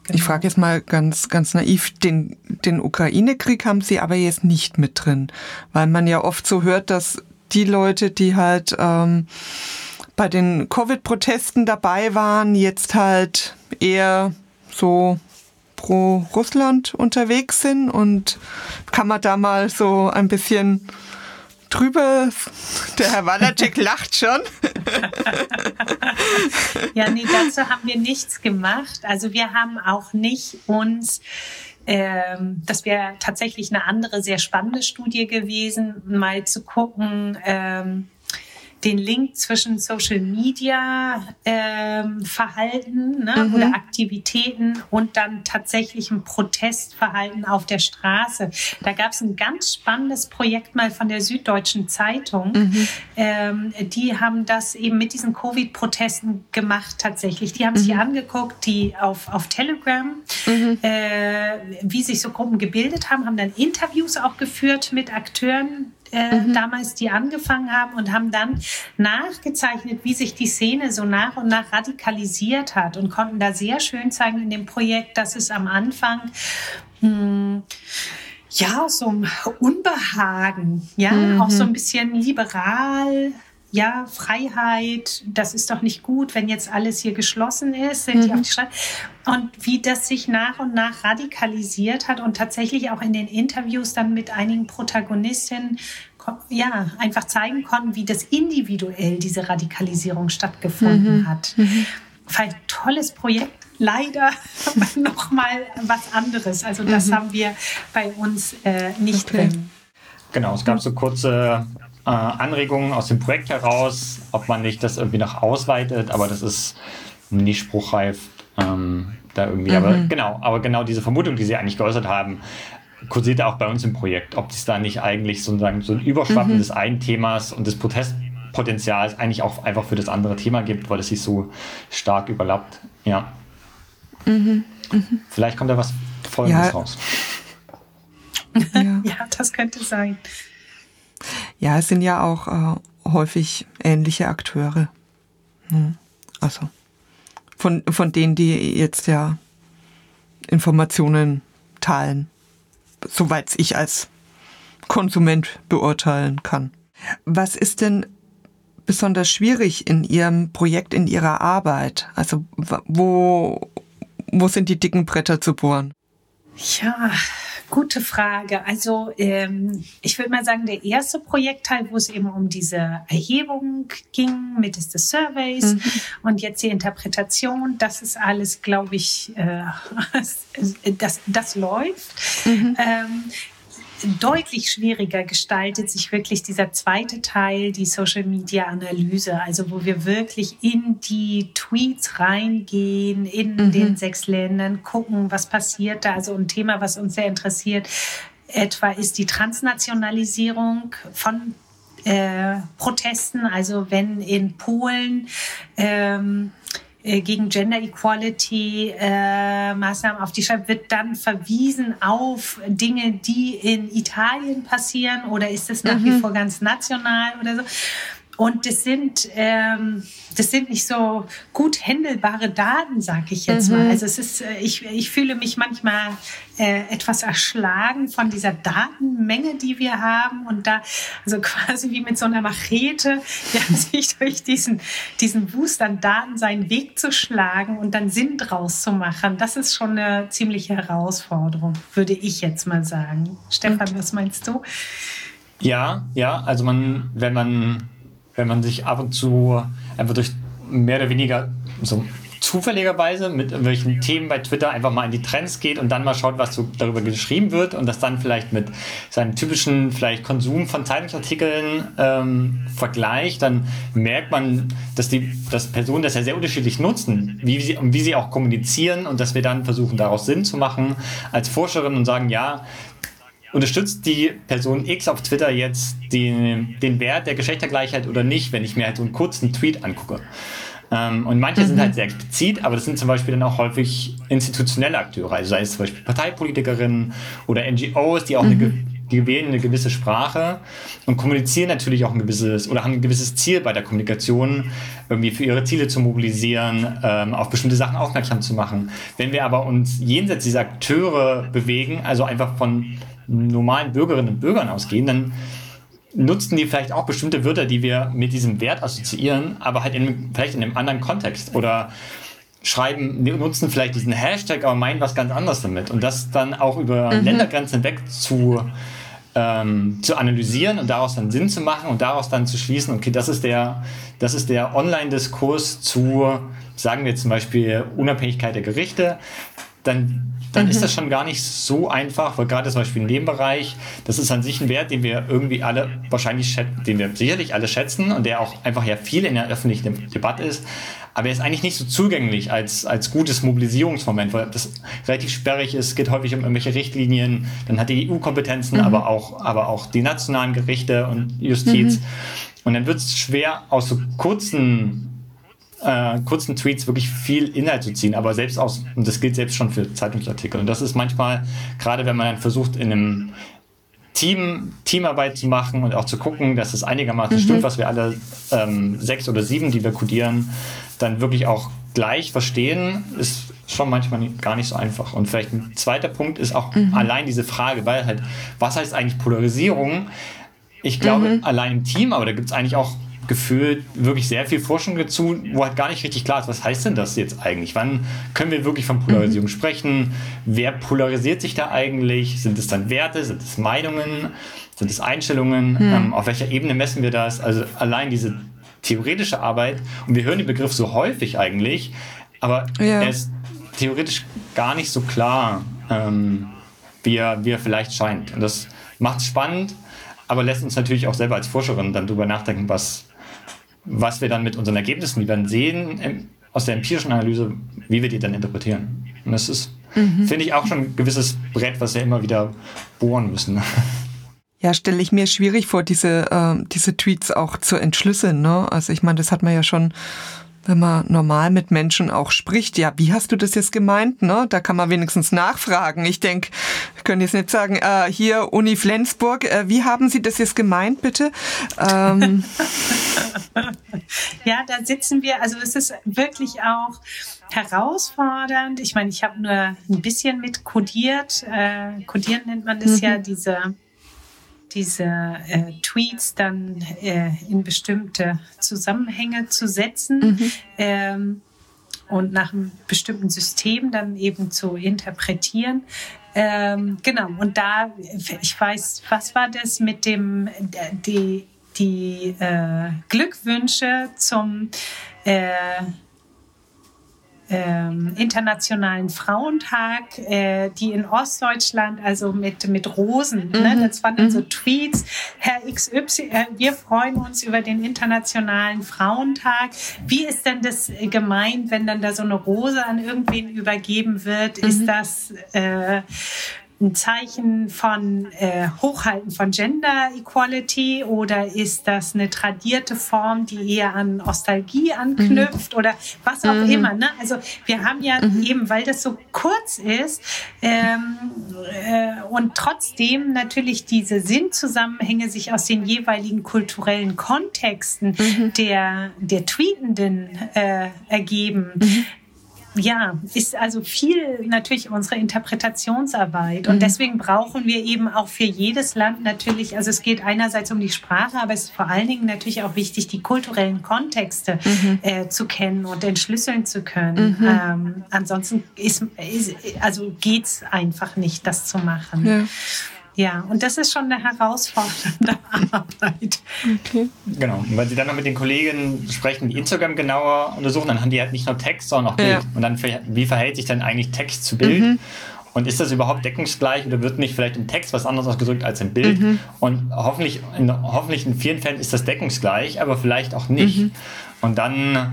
Genau. Ich frage jetzt mal ganz, ganz naiv, den, den Ukraine-Krieg haben Sie aber jetzt nicht mit drin, weil man ja oft so hört, dass die Leute, die halt ähm, bei den Covid-Protesten dabei waren, jetzt halt eher so pro Russland unterwegs sind und kann man da mal so ein bisschen drüber. Der Herr Walacek lacht schon. ja, nee, dazu haben wir nichts gemacht. Also wir haben auch nicht uns ähm, das wäre tatsächlich eine andere, sehr spannende Studie gewesen, mal zu gucken, ähm, den Link zwischen Social Media ähm, Verhalten ne, mhm. oder Aktivitäten und dann tatsächlichem Protestverhalten auf der Straße. Da gab es ein ganz spannendes Projekt mal von der Süddeutschen Zeitung. Mhm. Ähm, die haben das eben mit diesen Covid-Protesten gemacht tatsächlich. Die haben mhm. sich angeguckt, die auf, auf Telegram, mhm. äh, wie sich so Gruppen gebildet haben, haben dann Interviews auch geführt mit Akteuren äh, mhm. damals, die angefangen haben und haben dann nachgezeichnet, wie sich die Szene so nach und nach radikalisiert hat und konnten da sehr schön zeigen in dem Projekt, dass es am Anfang mh, hm, ja, so ein Unbehagen, ja, mhm. auch so ein bisschen liberal ja, Freiheit, das ist doch nicht gut, wenn jetzt alles hier geschlossen ist, sind mhm. die auf die Straße. Und wie das sich nach und nach radikalisiert hat und tatsächlich auch in den Interviews dann mit einigen Protagonistinnen ja, einfach zeigen konnten, wie das individuell diese Radikalisierung stattgefunden mhm. hat. Mhm. Ein tolles Projekt, leider noch mal was anderes. Also das mhm. haben wir bei uns äh, nicht okay. drin. Genau, es gab so kurze äh, Anregungen aus dem Projekt heraus, ob man nicht das irgendwie noch ausweitet, aber das ist nicht spruchreif. Ähm, da irgendwie, mhm. aber genau, aber genau diese Vermutung, die Sie eigentlich geäußert haben, kursiert auch bei uns im Projekt, ob es da nicht eigentlich sozusagen so ein Überschwappen mhm. des einen Themas und des Protestpotenzials eigentlich auch einfach für das andere Thema gibt, weil es sich so stark überlappt. Ja. Mhm. Mhm. Vielleicht kommt da was Folgendes ja. raus. Ja. ja, das könnte sein. Ja, es sind ja auch äh, häufig ähnliche Akteure. Hm. Also von, von denen, die jetzt ja Informationen teilen, soweit ich als Konsument beurteilen kann. Was ist denn besonders schwierig in Ihrem Projekt, in Ihrer Arbeit? Also wo, wo sind die dicken Bretter zu bohren? Ja, Gute Frage. Also ähm, ich würde mal sagen, der erste Projektteil, wo es eben um diese Erhebung ging mittels des Surveys mhm. und jetzt die Interpretation, das ist alles, glaube ich, äh, das, das läuft. Mhm. Ähm, deutlich schwieriger gestaltet sich wirklich dieser zweite Teil, die Social Media Analyse, also wo wir wirklich in die Tweets reingehen, in mhm. den sechs Ländern, gucken, was passiert da. Also ein Thema, was uns sehr interessiert, etwa ist die Transnationalisierung von äh, Protesten. Also wenn in Polen ähm, äh, gegen Gender Equality äh, Maßnahmen auf die Schreibe, wird dann verwiesen auf Dinge, die in Italien passieren oder ist es nach mhm. wie vor ganz national oder so? Und das sind, ähm, das sind nicht so gut händelbare Daten, sag ich jetzt mhm. mal. Also es ist, äh, ich, ich fühle mich manchmal äh, etwas erschlagen von dieser Datenmenge, die wir haben. Und da, also quasi wie mit so einer Machete, ja, sich durch diesen, diesen Wust an Daten seinen Weg zu schlagen und dann Sinn draus zu machen, das ist schon eine ziemliche Herausforderung, würde ich jetzt mal sagen. Stefan, was meinst du? Ja, ja, also man, wenn man wenn man sich ab und zu einfach durch mehr oder weniger so zufälligerweise mit irgendwelchen Themen bei Twitter einfach mal in die Trends geht und dann mal schaut, was so darüber geschrieben wird und das dann vielleicht mit seinem typischen vielleicht Konsum von Zeitungsartikeln ähm, vergleicht, dann merkt man, dass die dass Personen das ja sehr unterschiedlich nutzen, wie sie, wie sie auch kommunizieren und dass wir dann versuchen, daraus Sinn zu machen als Forscherin und sagen, ja, unterstützt die Person X auf Twitter jetzt den, den Wert der Geschlechtergleichheit oder nicht, wenn ich mir halt so einen kurzen Tweet angucke. Ähm, und manche mhm. sind halt sehr explizit, aber das sind zum Beispiel dann auch häufig institutionelle Akteure, also sei es zum Beispiel Parteipolitikerinnen oder NGOs, die auch mhm. eine die wählen eine gewisse Sprache und kommunizieren natürlich auch ein gewisses oder haben ein gewisses Ziel bei der Kommunikation, irgendwie für ihre Ziele zu mobilisieren, ähm, auf bestimmte Sachen aufmerksam zu machen. Wenn wir aber uns jenseits dieser Akteure bewegen, also einfach von normalen Bürgerinnen und Bürgern ausgehen, dann nutzen die vielleicht auch bestimmte Wörter, die wir mit diesem Wert assoziieren, aber halt in, vielleicht in einem anderen Kontext. Oder schreiben, nutzen vielleicht diesen Hashtag, aber meinen was ganz anderes damit. Und das dann auch über mhm. Ländergrenzen hinweg zu, ähm, zu analysieren und daraus dann Sinn zu machen und daraus dann zu schließen, okay, das ist der, das ist der Online-Diskurs zu, sagen wir zum Beispiel, Unabhängigkeit der Gerichte, dann dann mhm. ist das schon gar nicht so einfach, weil gerade zum Beispiel in dem Bereich, das ist an sich ein Wert, den wir irgendwie alle wahrscheinlich, den wir sicherlich alle schätzen und der auch einfach ja viel in der öffentlichen Debatte ist. Aber er ist eigentlich nicht so zugänglich als, als gutes Mobilisierungsmoment, weil das relativ sperrig ist, geht häufig um irgendwelche Richtlinien, dann hat die EU Kompetenzen, mhm. aber, auch, aber auch die nationalen Gerichte und Justiz. Mhm. Und dann wird es schwer, aus so kurzen äh, kurzen Tweets wirklich viel Inhalt zu ziehen, aber selbst aus, und das gilt selbst schon für Zeitungsartikel. Und das ist manchmal, gerade wenn man dann versucht, in einem Team, Teamarbeit zu machen und auch zu gucken, dass es einigermaßen mhm. stimmt, was wir alle ähm, sechs oder sieben, die wir codieren, dann wirklich auch gleich verstehen, ist schon manchmal gar nicht so einfach. Und vielleicht ein zweiter Punkt ist auch mhm. allein diese Frage, weil halt, was heißt eigentlich Polarisierung? Ich glaube, mhm. allein im Team, aber da gibt es eigentlich auch gefühlt wirklich sehr viel Forschung dazu, wo halt gar nicht richtig klar ist, was heißt denn das jetzt eigentlich? Wann können wir wirklich von Polarisierung mhm. sprechen? Wer polarisiert sich da eigentlich? Sind es dann Werte? Sind es Meinungen? Sind es Einstellungen? Mhm. Ähm, auf welcher Ebene messen wir das? Also allein diese theoretische Arbeit, und wir hören den Begriff so häufig eigentlich, aber ja. er ist theoretisch gar nicht so klar, ähm, wie, er, wie er vielleicht scheint. Und das macht es spannend, aber lässt uns natürlich auch selber als Forscherin dann darüber nachdenken, was, was wir dann mit unseren Ergebnissen, die wir dann sehen, ähm, aus der empirischen Analyse, wie wir die dann interpretieren. Und das ist, mhm. finde ich, auch schon ein gewisses Brett, was wir immer wieder bohren müssen. Ja, stelle ich mir schwierig vor, diese, äh, diese Tweets auch zu entschlüsseln. Ne? Also ich meine, das hat man ja schon wenn man normal mit Menschen auch spricht, ja, wie hast du das jetzt gemeint? Ne? Da kann man wenigstens nachfragen. Ich denke, wir können jetzt nicht sagen, äh, hier Uni Flensburg, äh, wie haben Sie das jetzt gemeint, bitte? Ähm. ja, da sitzen wir, also es ist wirklich auch herausfordernd. Ich meine, ich habe nur ein bisschen mit kodiert. Äh, kodieren nennt man das mhm. ja, diese diese äh, Tweets dann äh, in bestimmte Zusammenhänge zu setzen mhm. ähm, und nach einem bestimmten System dann eben zu interpretieren. Ähm, genau, und da, ich weiß, was war das mit dem, die, die äh, Glückwünsche zum äh, ähm, Internationalen Frauentag, äh, die in Ostdeutschland, also mit, mit Rosen, ne? mhm. ne? das waren dann so mhm. Tweets, Herr XY, äh, wir freuen uns über den Internationalen Frauentag. Wie ist denn das gemeint, wenn dann da so eine Rose an irgendwen übergeben wird? Mhm. Ist das... Äh, ein Zeichen von äh, Hochhalten von Gender Equality oder ist das eine tradierte Form, die eher an Nostalgie anknüpft mhm. oder was auch mhm. immer? Ne? Also wir haben ja mhm. eben, weil das so kurz ist ähm, äh, und trotzdem natürlich diese Sinnzusammenhänge sich aus den jeweiligen kulturellen Kontexten mhm. der, der Tweetenden äh, ergeben, mhm ja, ist also viel natürlich unsere Interpretationsarbeit. Und mhm. deswegen brauchen wir eben auch für jedes Land natürlich, also es geht einerseits um die Sprache, aber es ist vor allen Dingen natürlich auch wichtig, die kulturellen Kontexte mhm. äh, zu kennen und entschlüsseln zu können. Mhm. Ähm, ansonsten ist, ist also geht's einfach nicht, das zu machen. Ja. Ja, und das ist schon eine herausfordernde Arbeit. Okay. Genau. Und wenn Sie dann noch mit den Kollegen sprechen, die Instagram genauer untersuchen, dann haben die halt nicht nur Text, sondern auch Bild. Ja. Und dann, wie verhält sich dann eigentlich Text zu Bild? Mhm. Und ist das überhaupt deckungsgleich oder wird nicht vielleicht im Text was anderes ausgedrückt als im Bild? Mhm. Und hoffentlich in, hoffentlich in vielen Fällen ist das deckungsgleich, aber vielleicht auch nicht. Mhm. Und dann,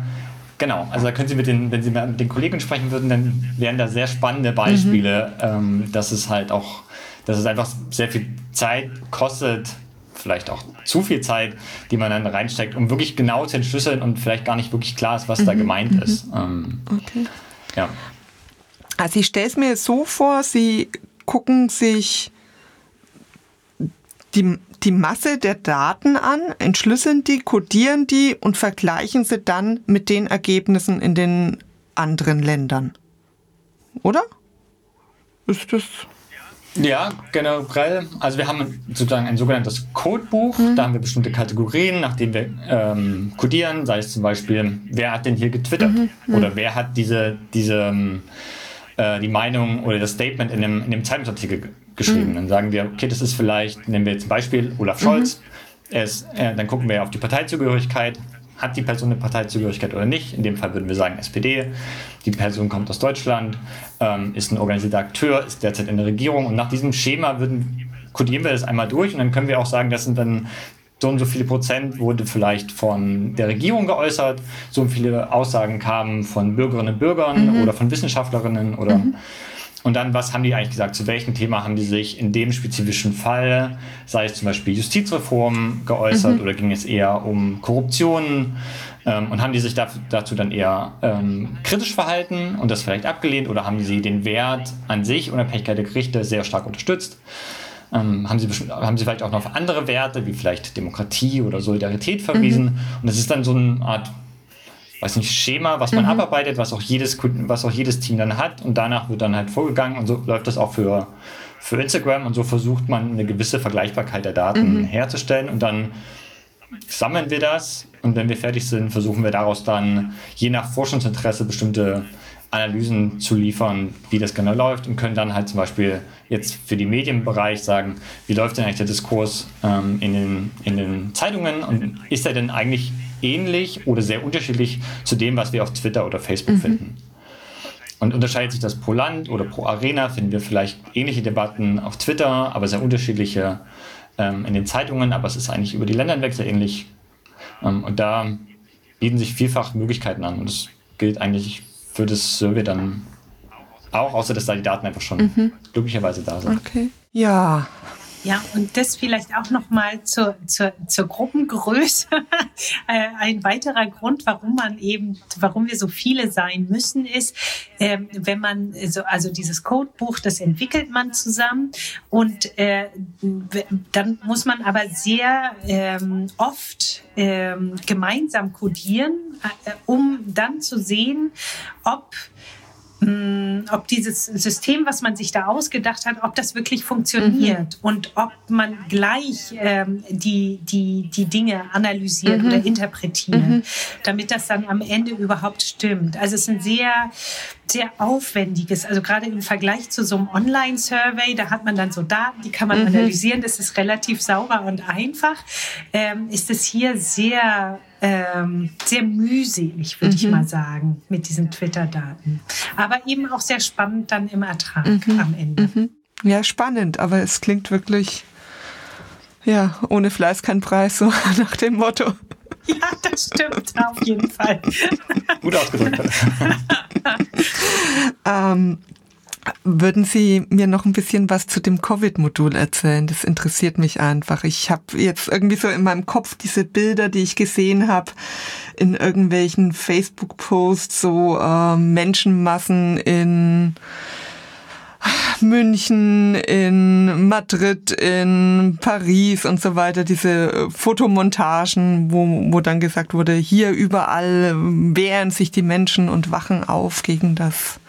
genau, also da können Sie mit den, wenn Sie mit den Kollegen sprechen würden, dann wären da sehr spannende Beispiele, mhm. ähm, dass es halt auch dass es einfach sehr viel Zeit kostet, vielleicht auch zu viel Zeit, die man dann reinsteckt, um wirklich genau zu entschlüsseln und vielleicht gar nicht wirklich klar ist, was mhm. da gemeint mhm. ist. Ähm, okay. Ja. Also ich stelle es mir so vor, Sie gucken sich die, die Masse der Daten an, entschlüsseln die, codieren die und vergleichen sie dann mit den Ergebnissen in den anderen Ländern. Oder? Ist das ja, generell. Also wir haben sozusagen ein sogenanntes Codebuch. Mhm. Da haben wir bestimmte Kategorien, nach denen wir ähm, codieren. Sei es zum Beispiel, wer hat denn hier getwittert? Mhm. mhm. Oder wer hat diese, diese ähm, äh, die Meinung oder das Statement in dem, in dem Zeitungsartikel geschrieben. Mhm. Dann sagen wir, okay, das ist vielleicht, nehmen wir jetzt ein Beispiel, Olaf Scholz. Mhm. Ist, äh, dann gucken wir auf die Parteizugehörigkeit hat die Person eine Parteizugehörigkeit oder nicht. In dem Fall würden wir sagen SPD. Die Person kommt aus Deutschland, ähm, ist ein organisierter Akteur, ist derzeit in der Regierung. Und nach diesem Schema würden, kodieren wir das einmal durch und dann können wir auch sagen, das sind dann so und so viele Prozent wurde vielleicht von der Regierung geäußert, so viele Aussagen kamen von Bürgerinnen und Bürgern mhm. oder von Wissenschaftlerinnen oder mhm. Und dann, was haben die eigentlich gesagt? Zu welchem Thema haben die sich in dem spezifischen Fall, sei es zum Beispiel Justizreform, geäußert mhm. oder ging es eher um Korruption? Ähm, und haben die sich dazu dann eher ähm, kritisch verhalten und das vielleicht abgelehnt oder haben sie den Wert an sich, Unabhängigkeit der Gerichte, sehr stark unterstützt? Ähm, haben, sie haben sie vielleicht auch noch auf andere Werte wie vielleicht Demokratie oder Solidarität verwiesen? Mhm. Und das ist dann so eine Art weiß nicht, Schema, was man mhm. abarbeitet, was auch, jedes, was auch jedes Team dann hat. Und danach wird dann halt vorgegangen. Und so läuft das auch für, für Instagram. Und so versucht man eine gewisse Vergleichbarkeit der Daten mhm. herzustellen. Und dann sammeln wir das. Und wenn wir fertig sind, versuchen wir daraus dann je nach Forschungsinteresse bestimmte Analysen zu liefern, wie das genau läuft. Und können dann halt zum Beispiel jetzt für den Medienbereich sagen, wie läuft denn eigentlich der Diskurs ähm, in, den, in den Zeitungen? Und ist er denn eigentlich ähnlich oder sehr unterschiedlich zu dem, was wir auf Twitter oder Facebook mhm. finden? Und unterscheidet sich das pro Land oder pro Arena, finden wir vielleicht ähnliche Debatten auf Twitter, aber sehr unterschiedliche ähm, in den Zeitungen, aber es ist eigentlich über die Länder hinweg sehr ähnlich. Ähm, und da bieten sich vielfach Möglichkeiten an und das gilt eigentlich für das Survey dann auch, außer dass da die Daten einfach schon mhm. glücklicherweise da sind. Okay. Ja, ja, und das vielleicht auch nochmal zur, zur, zur Gruppengröße. Äh, ein weiterer Grund, warum man eben, warum wir so viele sein müssen, ist, ähm, wenn man so, also dieses Codebuch, das entwickelt man zusammen und äh, dann muss man aber sehr ähm, oft ähm, gemeinsam codieren, äh, um dann zu sehen, ob ob dieses System, was man sich da ausgedacht hat, ob das wirklich funktioniert mhm. und ob man gleich ähm, die, die, die Dinge analysiert mhm. oder interpretiert, mhm. damit das dann am Ende überhaupt stimmt. Also es ist ein sehr, sehr aufwendiges, also gerade im Vergleich zu so einem Online-Survey, da hat man dann so Daten, die kann man mhm. analysieren, das ist relativ sauber und einfach, ähm, ist es hier sehr ähm, sehr mühselig, würde mhm. ich mal sagen, mit diesen Twitter-Daten. Aber eben auch sehr spannend dann im Ertrag mhm. am Ende. Mhm. Ja, spannend, aber es klingt wirklich, ja, ohne Fleiß kein Preis, so nach dem Motto. Ja, das stimmt auf jeden Fall. Gut ausgedrückt. ähm, würden Sie mir noch ein bisschen was zu dem Covid-Modul erzählen? Das interessiert mich einfach. Ich habe jetzt irgendwie so in meinem Kopf diese Bilder, die ich gesehen habe in irgendwelchen Facebook-Posts, so äh, Menschenmassen in München, in Madrid, in Paris und so weiter, diese Fotomontagen, wo, wo dann gesagt wurde, hier überall wehren sich die Menschen und wachen auf gegen das,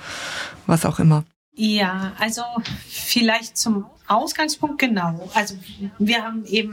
was auch immer. Ja, also vielleicht zum Ausgangspunkt genau. Also wir haben eben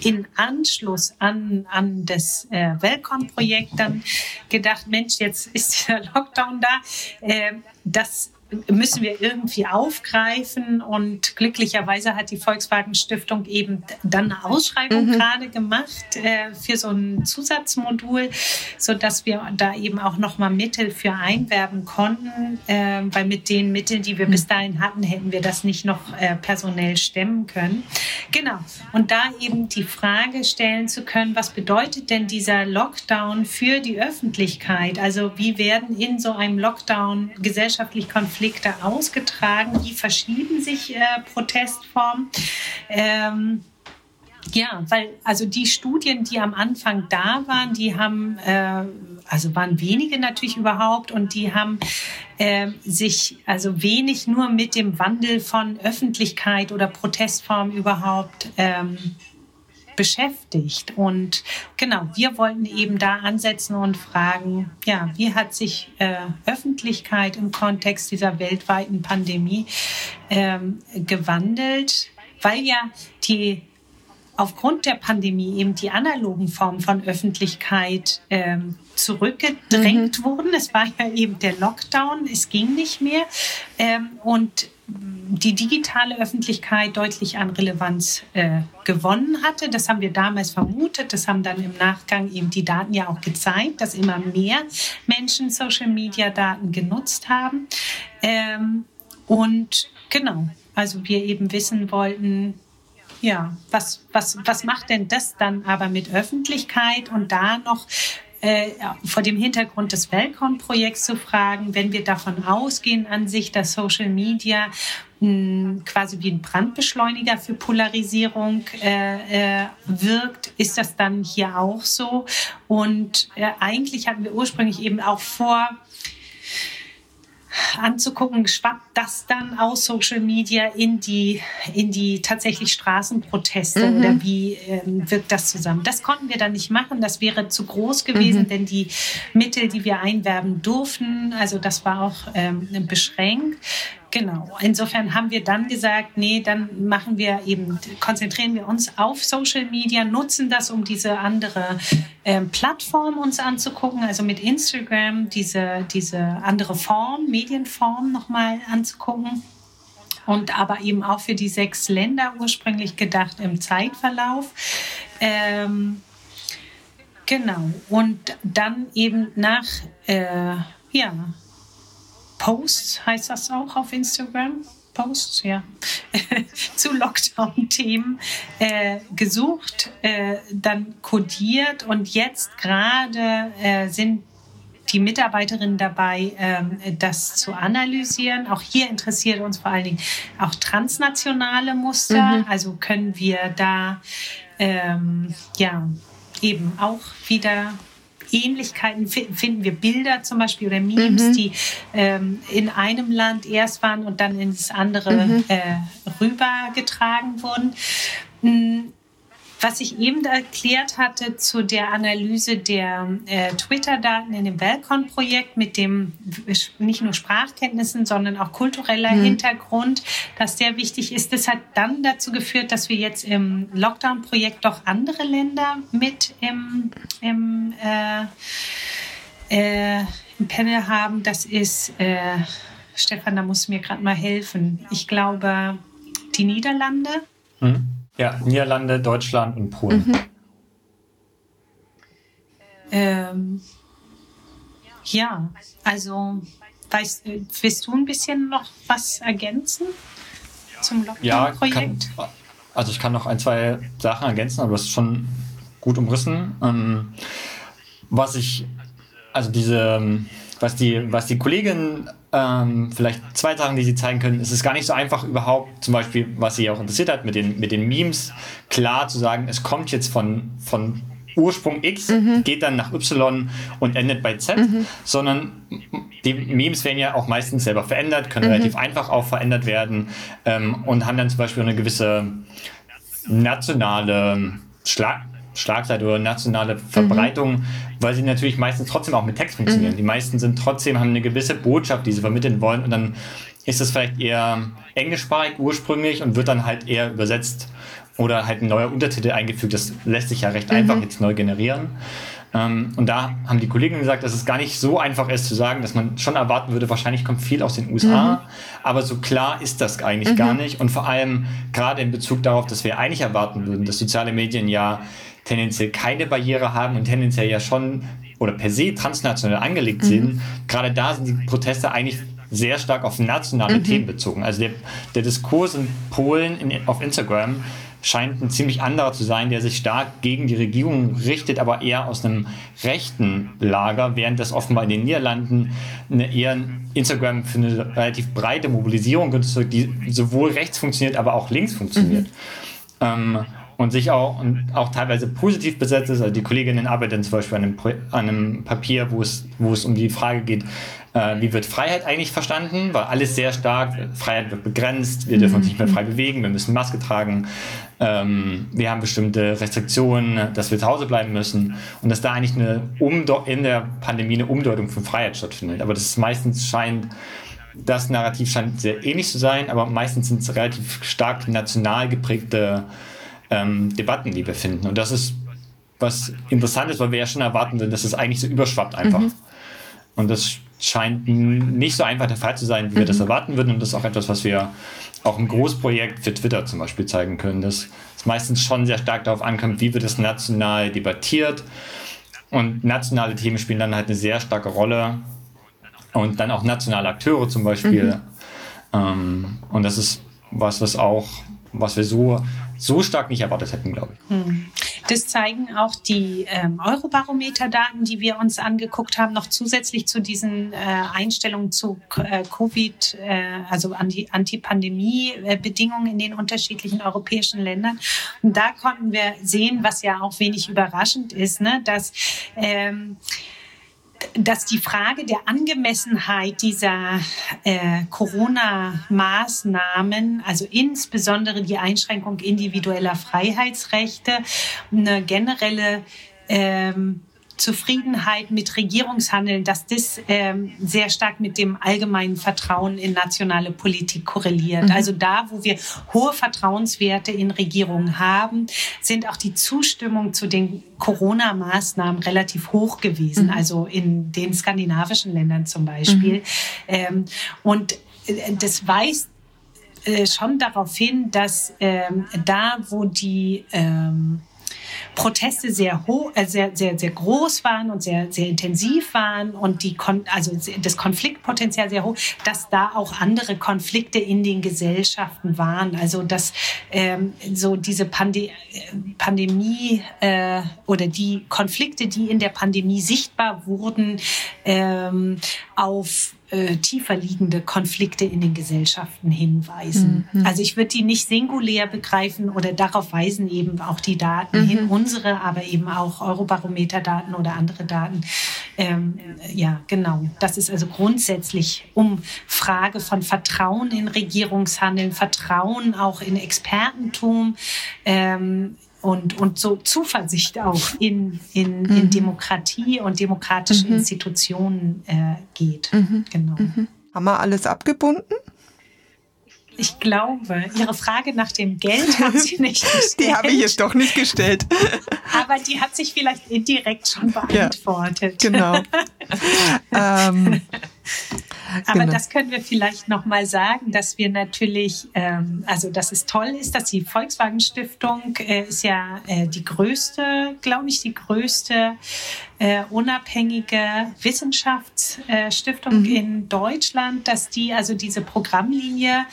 in Anschluss an, an das äh, Welcome-Projekt dann gedacht, Mensch, jetzt ist der Lockdown da. Äh, das müssen wir irgendwie aufgreifen. Und glücklicherweise hat die Volkswagen Stiftung eben dann eine Ausschreibung mhm. gerade gemacht äh, für so ein Zusatzmodul, so dass wir da eben auch nochmal Mittel für einwerben konnten, äh, weil mit den Mitteln, die wir mhm. bis dahin hatten, hätten wir das nicht noch äh, personell stemmen können. Genau. Und da eben die Frage stellen zu können, was bedeutet denn dieser Lockdown für die Öffentlichkeit? Also wie werden in so einem Lockdown gesellschaftlich Konflikte Konflikte ausgetragen, wie verschieben sich äh, Protestformen. Ähm, ja, weil also die Studien, die am Anfang da waren, die haben, äh, also waren wenige natürlich überhaupt und die haben äh, sich also wenig nur mit dem Wandel von Öffentlichkeit oder Protestform überhaupt ähm, beschäftigt. Und genau, wir wollten eben da ansetzen und fragen, ja, wie hat sich äh, Öffentlichkeit im Kontext dieser weltweiten Pandemie ähm, gewandelt, weil ja die aufgrund der Pandemie eben die analogen Formen von Öffentlichkeit ähm, zurückgedrängt mhm. wurden. Es war ja eben der Lockdown, es ging nicht mehr. Ähm, und die digitale Öffentlichkeit deutlich an Relevanz äh, gewonnen hatte. Das haben wir damals vermutet. Das haben dann im Nachgang eben die Daten ja auch gezeigt, dass immer mehr Menschen Social-Media-Daten genutzt haben. Ähm, und genau, also wir eben wissen wollten, ja, was, was, was macht denn das dann aber mit Öffentlichkeit und da noch äh, vor dem Hintergrund des Welcon-Projekts zu fragen, wenn wir davon ausgehen an sich, dass Social Media mh, hm, quasi wie ein Brandbeschleuniger für Polarisierung äh, äh, wirkt, ist das dann hier auch so? Und äh, eigentlich hatten wir ursprünglich eben auch vor, anzugucken, schwappt das dann aus Social Media in die, in die tatsächlich Straßenproteste mhm. oder wie ähm, wirkt das zusammen? Das konnten wir dann nicht machen, das wäre zu groß gewesen, mhm. denn die Mittel, die wir einwerben durften, also das war auch ähm, beschränkt. Genau. Insofern haben wir dann gesagt, nee, dann machen wir eben, konzentrieren wir uns auf Social Media, nutzen das, um diese andere ähm, Plattform uns anzugucken, also mit Instagram diese, diese andere Form, Medienform nochmal anzugucken. Und aber eben auch für die sechs Länder ursprünglich gedacht im Zeitverlauf. Ähm, genau. Und dann eben nach, äh, ja, Posts heißt das auch auf Instagram. Posts, ja, zu Lockdown-Themen äh, gesucht, äh, dann kodiert und jetzt gerade äh, sind die Mitarbeiterinnen dabei, ähm, das zu analysieren. Auch hier interessiert uns vor allen Dingen auch transnationale Muster. Mhm. Also können wir da ähm, ja eben auch wieder Ähnlichkeiten finden wir Bilder zum Beispiel oder Memes, mhm. die ähm, in einem Land erst waren und dann ins andere mhm. äh, rübergetragen wurden. Was ich eben erklärt hatte zu der Analyse der äh, Twitter-Daten in dem Belcon-Projekt mit dem nicht nur Sprachkenntnissen, sondern auch kultureller mhm. Hintergrund, dass sehr wichtig ist. Das hat dann dazu geführt, dass wir jetzt im Lockdown-Projekt doch andere Länder mit im, im, äh, äh, im Panel haben. Das ist, äh, Stefan, da muss mir gerade mal helfen. Ich glaube, die Niederlande. Mhm. Ja, Niederlande, Deutschland und Polen. Mhm. Ähm, ja, also weißt, willst du ein bisschen noch was ergänzen zum Lockdown-Projekt? Ja, also ich kann noch ein, zwei Sachen ergänzen, aber das ist schon gut umrissen. Ähm, was ich, also diese, was die, was die Kollegin ähm, vielleicht zwei Sachen, die Sie zeigen können. Es ist gar nicht so einfach, überhaupt zum Beispiel, was Sie auch interessiert hat, mit den, mit den Memes, klar zu sagen, es kommt jetzt von, von Ursprung X, mhm. geht dann nach Y und endet bei Z, mhm. sondern die Memes werden ja auch meistens selber verändert, können mhm. relativ einfach auch verändert werden ähm, und haben dann zum Beispiel eine gewisse nationale Schlag Schlagseite oder nationale Verbreitung, mhm. weil sie natürlich meistens trotzdem auch mit Text funktionieren. Mhm. Die meisten sind trotzdem, haben eine gewisse Botschaft, die sie vermitteln wollen und dann ist es vielleicht eher englischsprachig ursprünglich und wird dann halt eher übersetzt oder halt ein neuer Untertitel eingefügt. Das lässt sich ja recht mhm. einfach jetzt neu generieren. Ähm, und da haben die Kollegen gesagt, dass es gar nicht so einfach ist zu sagen, dass man schon erwarten würde, wahrscheinlich kommt viel aus den USA, mhm. aber so klar ist das eigentlich mhm. gar nicht. Und vor allem gerade in Bezug darauf, dass wir eigentlich erwarten würden, dass soziale Medien ja tendenziell keine Barriere haben und tendenziell ja schon oder per se transnational angelegt sind, mhm. gerade da sind die Proteste eigentlich sehr stark auf nationale mhm. Themen bezogen. Also der, der Diskurs in Polen in, auf Instagram scheint ein ziemlich anderer zu sein, der sich stark gegen die Regierung richtet, aber eher aus einem rechten Lager, während das offenbar in den Niederlanden eine eher Instagram für eine relativ breite Mobilisierung, die sowohl rechts funktioniert, aber auch links funktioniert. Mhm. Ähm, und sich auch, und auch teilweise positiv besetzt ist. Also die Kolleginnen arbeiten zum Beispiel an einem, an einem Papier, wo es, wo es um die Frage geht, äh, wie wird Freiheit eigentlich verstanden? Weil alles sehr stark, Freiheit wird begrenzt, wir dürfen uns nicht mehr frei bewegen, wir müssen Maske tragen, ähm, wir haben bestimmte Restriktionen, dass wir zu Hause bleiben müssen und dass da eigentlich eine Umde in der Pandemie eine Umdeutung von Freiheit stattfindet. Aber das ist meistens scheint das Narrativ scheint sehr ähnlich zu sein, aber meistens sind es relativ stark national geprägte ähm, Debatten, die wir finden. Und das ist was interessant ist, weil wir ja schon erwarten, dass es eigentlich so überschwappt einfach. Mhm. Und das scheint nicht so einfach der Fall zu sein, wie wir das mhm. erwarten würden. Und das ist auch etwas, was wir auch im Großprojekt für Twitter zum Beispiel zeigen können, dass es meistens schon sehr stark darauf ankommt, wie wird es national debattiert. Und nationale Themen spielen dann halt eine sehr starke Rolle. Und dann auch nationale Akteure zum Beispiel. Mhm. Ähm, und das ist was, was auch, was wir so so stark nicht erwartet hätten, glaube ich. Hm. Das zeigen auch die ähm, Eurobarometer-Daten, die wir uns angeguckt haben, noch zusätzlich zu diesen äh, Einstellungen zu äh, Covid, äh, also Anti-Pandemie-Bedingungen in den unterschiedlichen europäischen Ländern. Und da konnten wir sehen, was ja auch wenig überraschend ist, ne, dass ähm, dass die Frage der Angemessenheit dieser äh, Corona-Maßnahmen, also insbesondere die Einschränkung individueller Freiheitsrechte, eine generelle ähm, Zufriedenheit mit Regierungshandeln, dass das ähm, sehr stark mit dem allgemeinen Vertrauen in nationale Politik korreliert. Mhm. Also da, wo wir hohe Vertrauenswerte in Regierungen haben, sind auch die Zustimmung zu den Corona-Maßnahmen relativ hoch gewesen. Mhm. Also in den skandinavischen Ländern zum Beispiel. Mhm. Ähm, und äh, das weist äh, schon darauf hin, dass ähm, da, wo die ähm, Proteste sehr hoch, äh, sehr, sehr, sehr groß waren und sehr, sehr intensiv waren und die, Kon also das Konfliktpotenzial sehr hoch, dass da auch andere Konflikte in den Gesellschaften waren. Also dass ähm, so diese Pande Pandemie äh, oder die Konflikte, die in der Pandemie sichtbar wurden, ähm, auf äh, tiefer liegende Konflikte in den Gesellschaften hinweisen. Mhm. Also ich würde die nicht singulär begreifen oder darauf weisen eben auch die Daten mhm. hin, unsere, aber eben auch Eurobarometer-Daten oder andere Daten. Ähm, ja, genau. Das ist also grundsätzlich um Frage von Vertrauen in Regierungshandeln, Vertrauen auch in Expertentum. Ähm, und, und so Zuversicht auch in, in, in mhm. Demokratie und demokratische mhm. Institutionen äh, geht. Mhm. Genau. Mhm. Haben wir alles abgebunden? Ich glaube, Ihre Frage nach dem Geld hat sie nicht gestellt. Die habe ich jetzt doch nicht gestellt. Aber die hat sich vielleicht indirekt schon beantwortet. Ja, genau. ähm, aber genau. das können wir vielleicht noch mal sagen, dass wir natürlich, ähm, also dass es toll ist, dass die Volkswagen Stiftung äh, ist ja äh, die größte, glaube ich, die größte äh, unabhängige Wissenschaftsstiftung mhm. in Deutschland, dass die also diese Programmlinie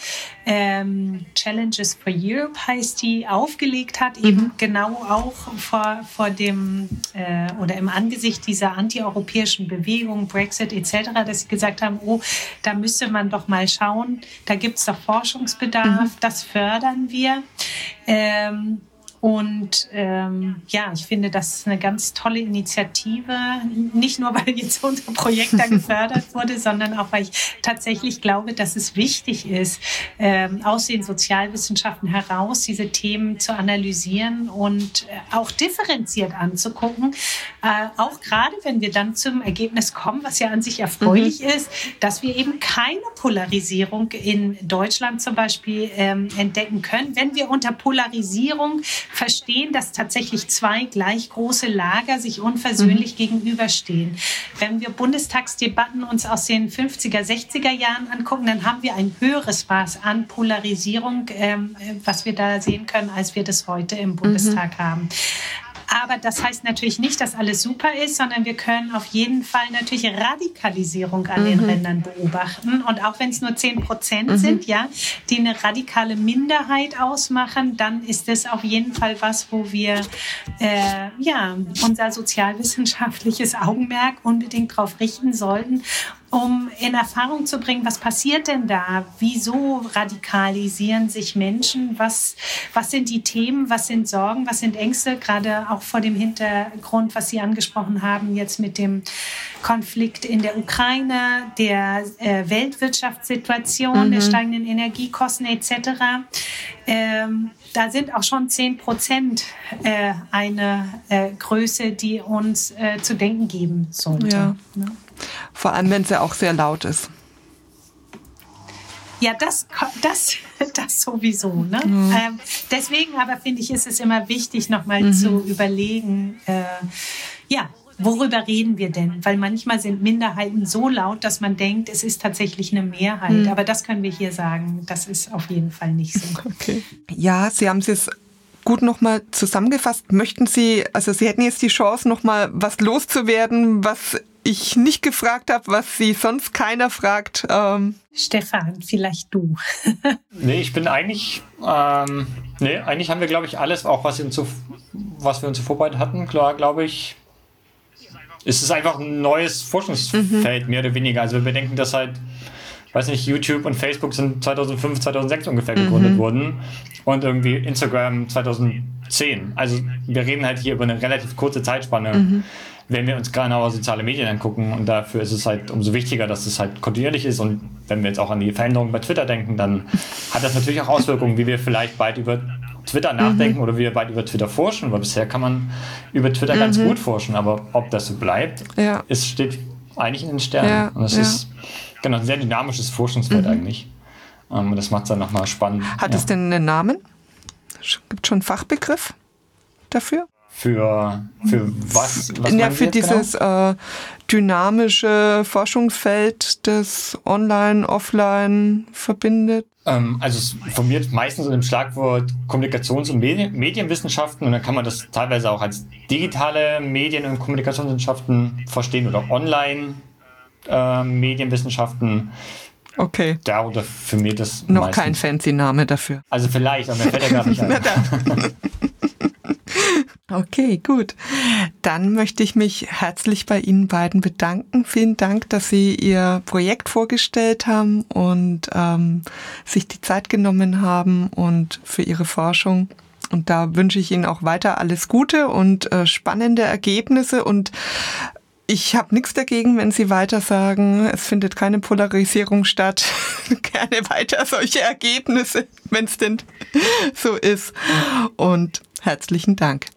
ähm, Challenges for Europe heißt die aufgelegt hat, mhm. eben genau auch vor, vor dem äh, oder im Angesicht dieser antieuropäischen Bewegung, Brexit etc., dass sie gesagt haben, oh, da müsste man doch mal schauen, da gibt es doch Forschungsbedarf, mhm. das fördern wir. Ähm, und ähm, ja, ich finde, das ist eine ganz tolle Initiative. Nicht nur, weil jetzt unser Projekt da gefördert wurde, sondern auch, weil ich tatsächlich glaube, dass es wichtig ist, ähm, aus den Sozialwissenschaften heraus diese Themen zu analysieren und äh, auch differenziert anzugucken. Äh, auch gerade, wenn wir dann zum Ergebnis kommen, was ja an sich erfreulich mhm. ist, dass wir eben keine Polarisierung in Deutschland zum Beispiel ähm, entdecken können. Wenn wir unter Polarisierung verstehen, dass tatsächlich zwei gleich große Lager sich unversöhnlich mhm. gegenüberstehen. Wenn wir Bundestagsdebatten uns aus den 50er, 60er Jahren angucken, dann haben wir ein höheres Maß an Polarisierung, ähm, was wir da sehen können, als wir das heute im Bundestag mhm. haben. Aber das heißt natürlich nicht, dass alles super ist, sondern wir können auf jeden Fall natürlich Radikalisierung an mhm. den Rändern beobachten. Und auch wenn es nur 10 Prozent mhm. sind, ja, die eine radikale Minderheit ausmachen, dann ist es auf jeden Fall was, wo wir äh, ja, unser sozialwissenschaftliches Augenmerk unbedingt darauf richten sollten um in Erfahrung zu bringen, was passiert denn da? Wieso radikalisieren sich Menschen? Was, was sind die Themen? Was sind Sorgen? Was sind Ängste? Gerade auch vor dem Hintergrund, was Sie angesprochen haben, jetzt mit dem Konflikt in der Ukraine, der äh, Weltwirtschaftssituation, mhm. der steigenden Energiekosten etc. Ähm, da sind auch schon 10 Prozent äh, eine äh, Größe, die uns äh, zu denken geben sollte. Ja. Ne? Vor allem, wenn es ja auch sehr laut ist. Ja, das, das, das sowieso. Ne? Mhm. Ähm, deswegen aber finde ich, ist es immer wichtig, nochmal mhm. zu überlegen, äh, ja, worüber reden wir denn? Weil manchmal sind Minderheiten so laut, dass man denkt, es ist tatsächlich eine Mehrheit. Mhm. Aber das können wir hier sagen, das ist auf jeden Fall nicht so. Okay. Ja, Sie haben es jetzt gut nochmal zusammengefasst. Möchten Sie, also Sie hätten jetzt die Chance, nochmal was loszuwerden, was ich nicht gefragt habe, was sie sonst keiner fragt. Ähm. Stefan, vielleicht du. nee, ich bin eigentlich, ähm, nee, eigentlich haben wir, glaube ich, alles, auch was, zu, was wir uns vorbereitet hatten, klar, glaube ich, ist es einfach ein neues Forschungsfeld, mhm. mehr oder weniger. Also wir denken, dass halt, weiß nicht, YouTube und Facebook sind 2005, 2006 ungefähr gegründet mhm. worden und irgendwie Instagram 2010. Also wir reden halt hier über eine relativ kurze Zeitspanne. Mhm wenn wir uns genauer soziale Medien angucken und dafür ist es halt umso wichtiger, dass es halt kontinuierlich ist und wenn wir jetzt auch an die Veränderungen bei Twitter denken, dann hat das natürlich auch Auswirkungen, wie wir vielleicht bald über Twitter nachdenken mhm. oder wie wir weit über Twitter forschen, weil bisher kann man über Twitter mhm. ganz gut forschen, aber ob das so bleibt, ja. es steht eigentlich in den Sternen. Ja. Und das ja. ist genau, ein sehr dynamisches Forschungsfeld mhm. eigentlich. Ähm, und das macht es dann nochmal spannend. Hat es denn einen Namen? Gibt es schon einen Fachbegriff dafür? Für, für was? was ja, für dieses genau? äh, dynamische Forschungsfeld, das online, offline verbindet. Ähm, also es formiert meistens unter dem Schlagwort Kommunikations- und Medien Medienwissenschaften und dann kann man das teilweise auch als digitale Medien- und Kommunikationswissenschaften verstehen oder online äh, Medienwissenschaften. Okay. Darunter firmiert das. Noch meistens. kein fancy Name dafür. Also vielleicht, aber mir fällt ja gar nicht ein. Okay, gut. Dann möchte ich mich herzlich bei Ihnen beiden bedanken. Vielen Dank, dass Sie Ihr Projekt vorgestellt haben und ähm, sich die Zeit genommen haben und für Ihre Forschung. Und da wünsche ich Ihnen auch weiter alles Gute und äh, spannende Ergebnisse und ich habe nichts dagegen, wenn Sie weiter sagen, es findet keine Polarisierung statt. Gerne weiter solche Ergebnisse, wenn es denn so ist. Und herzlichen Dank.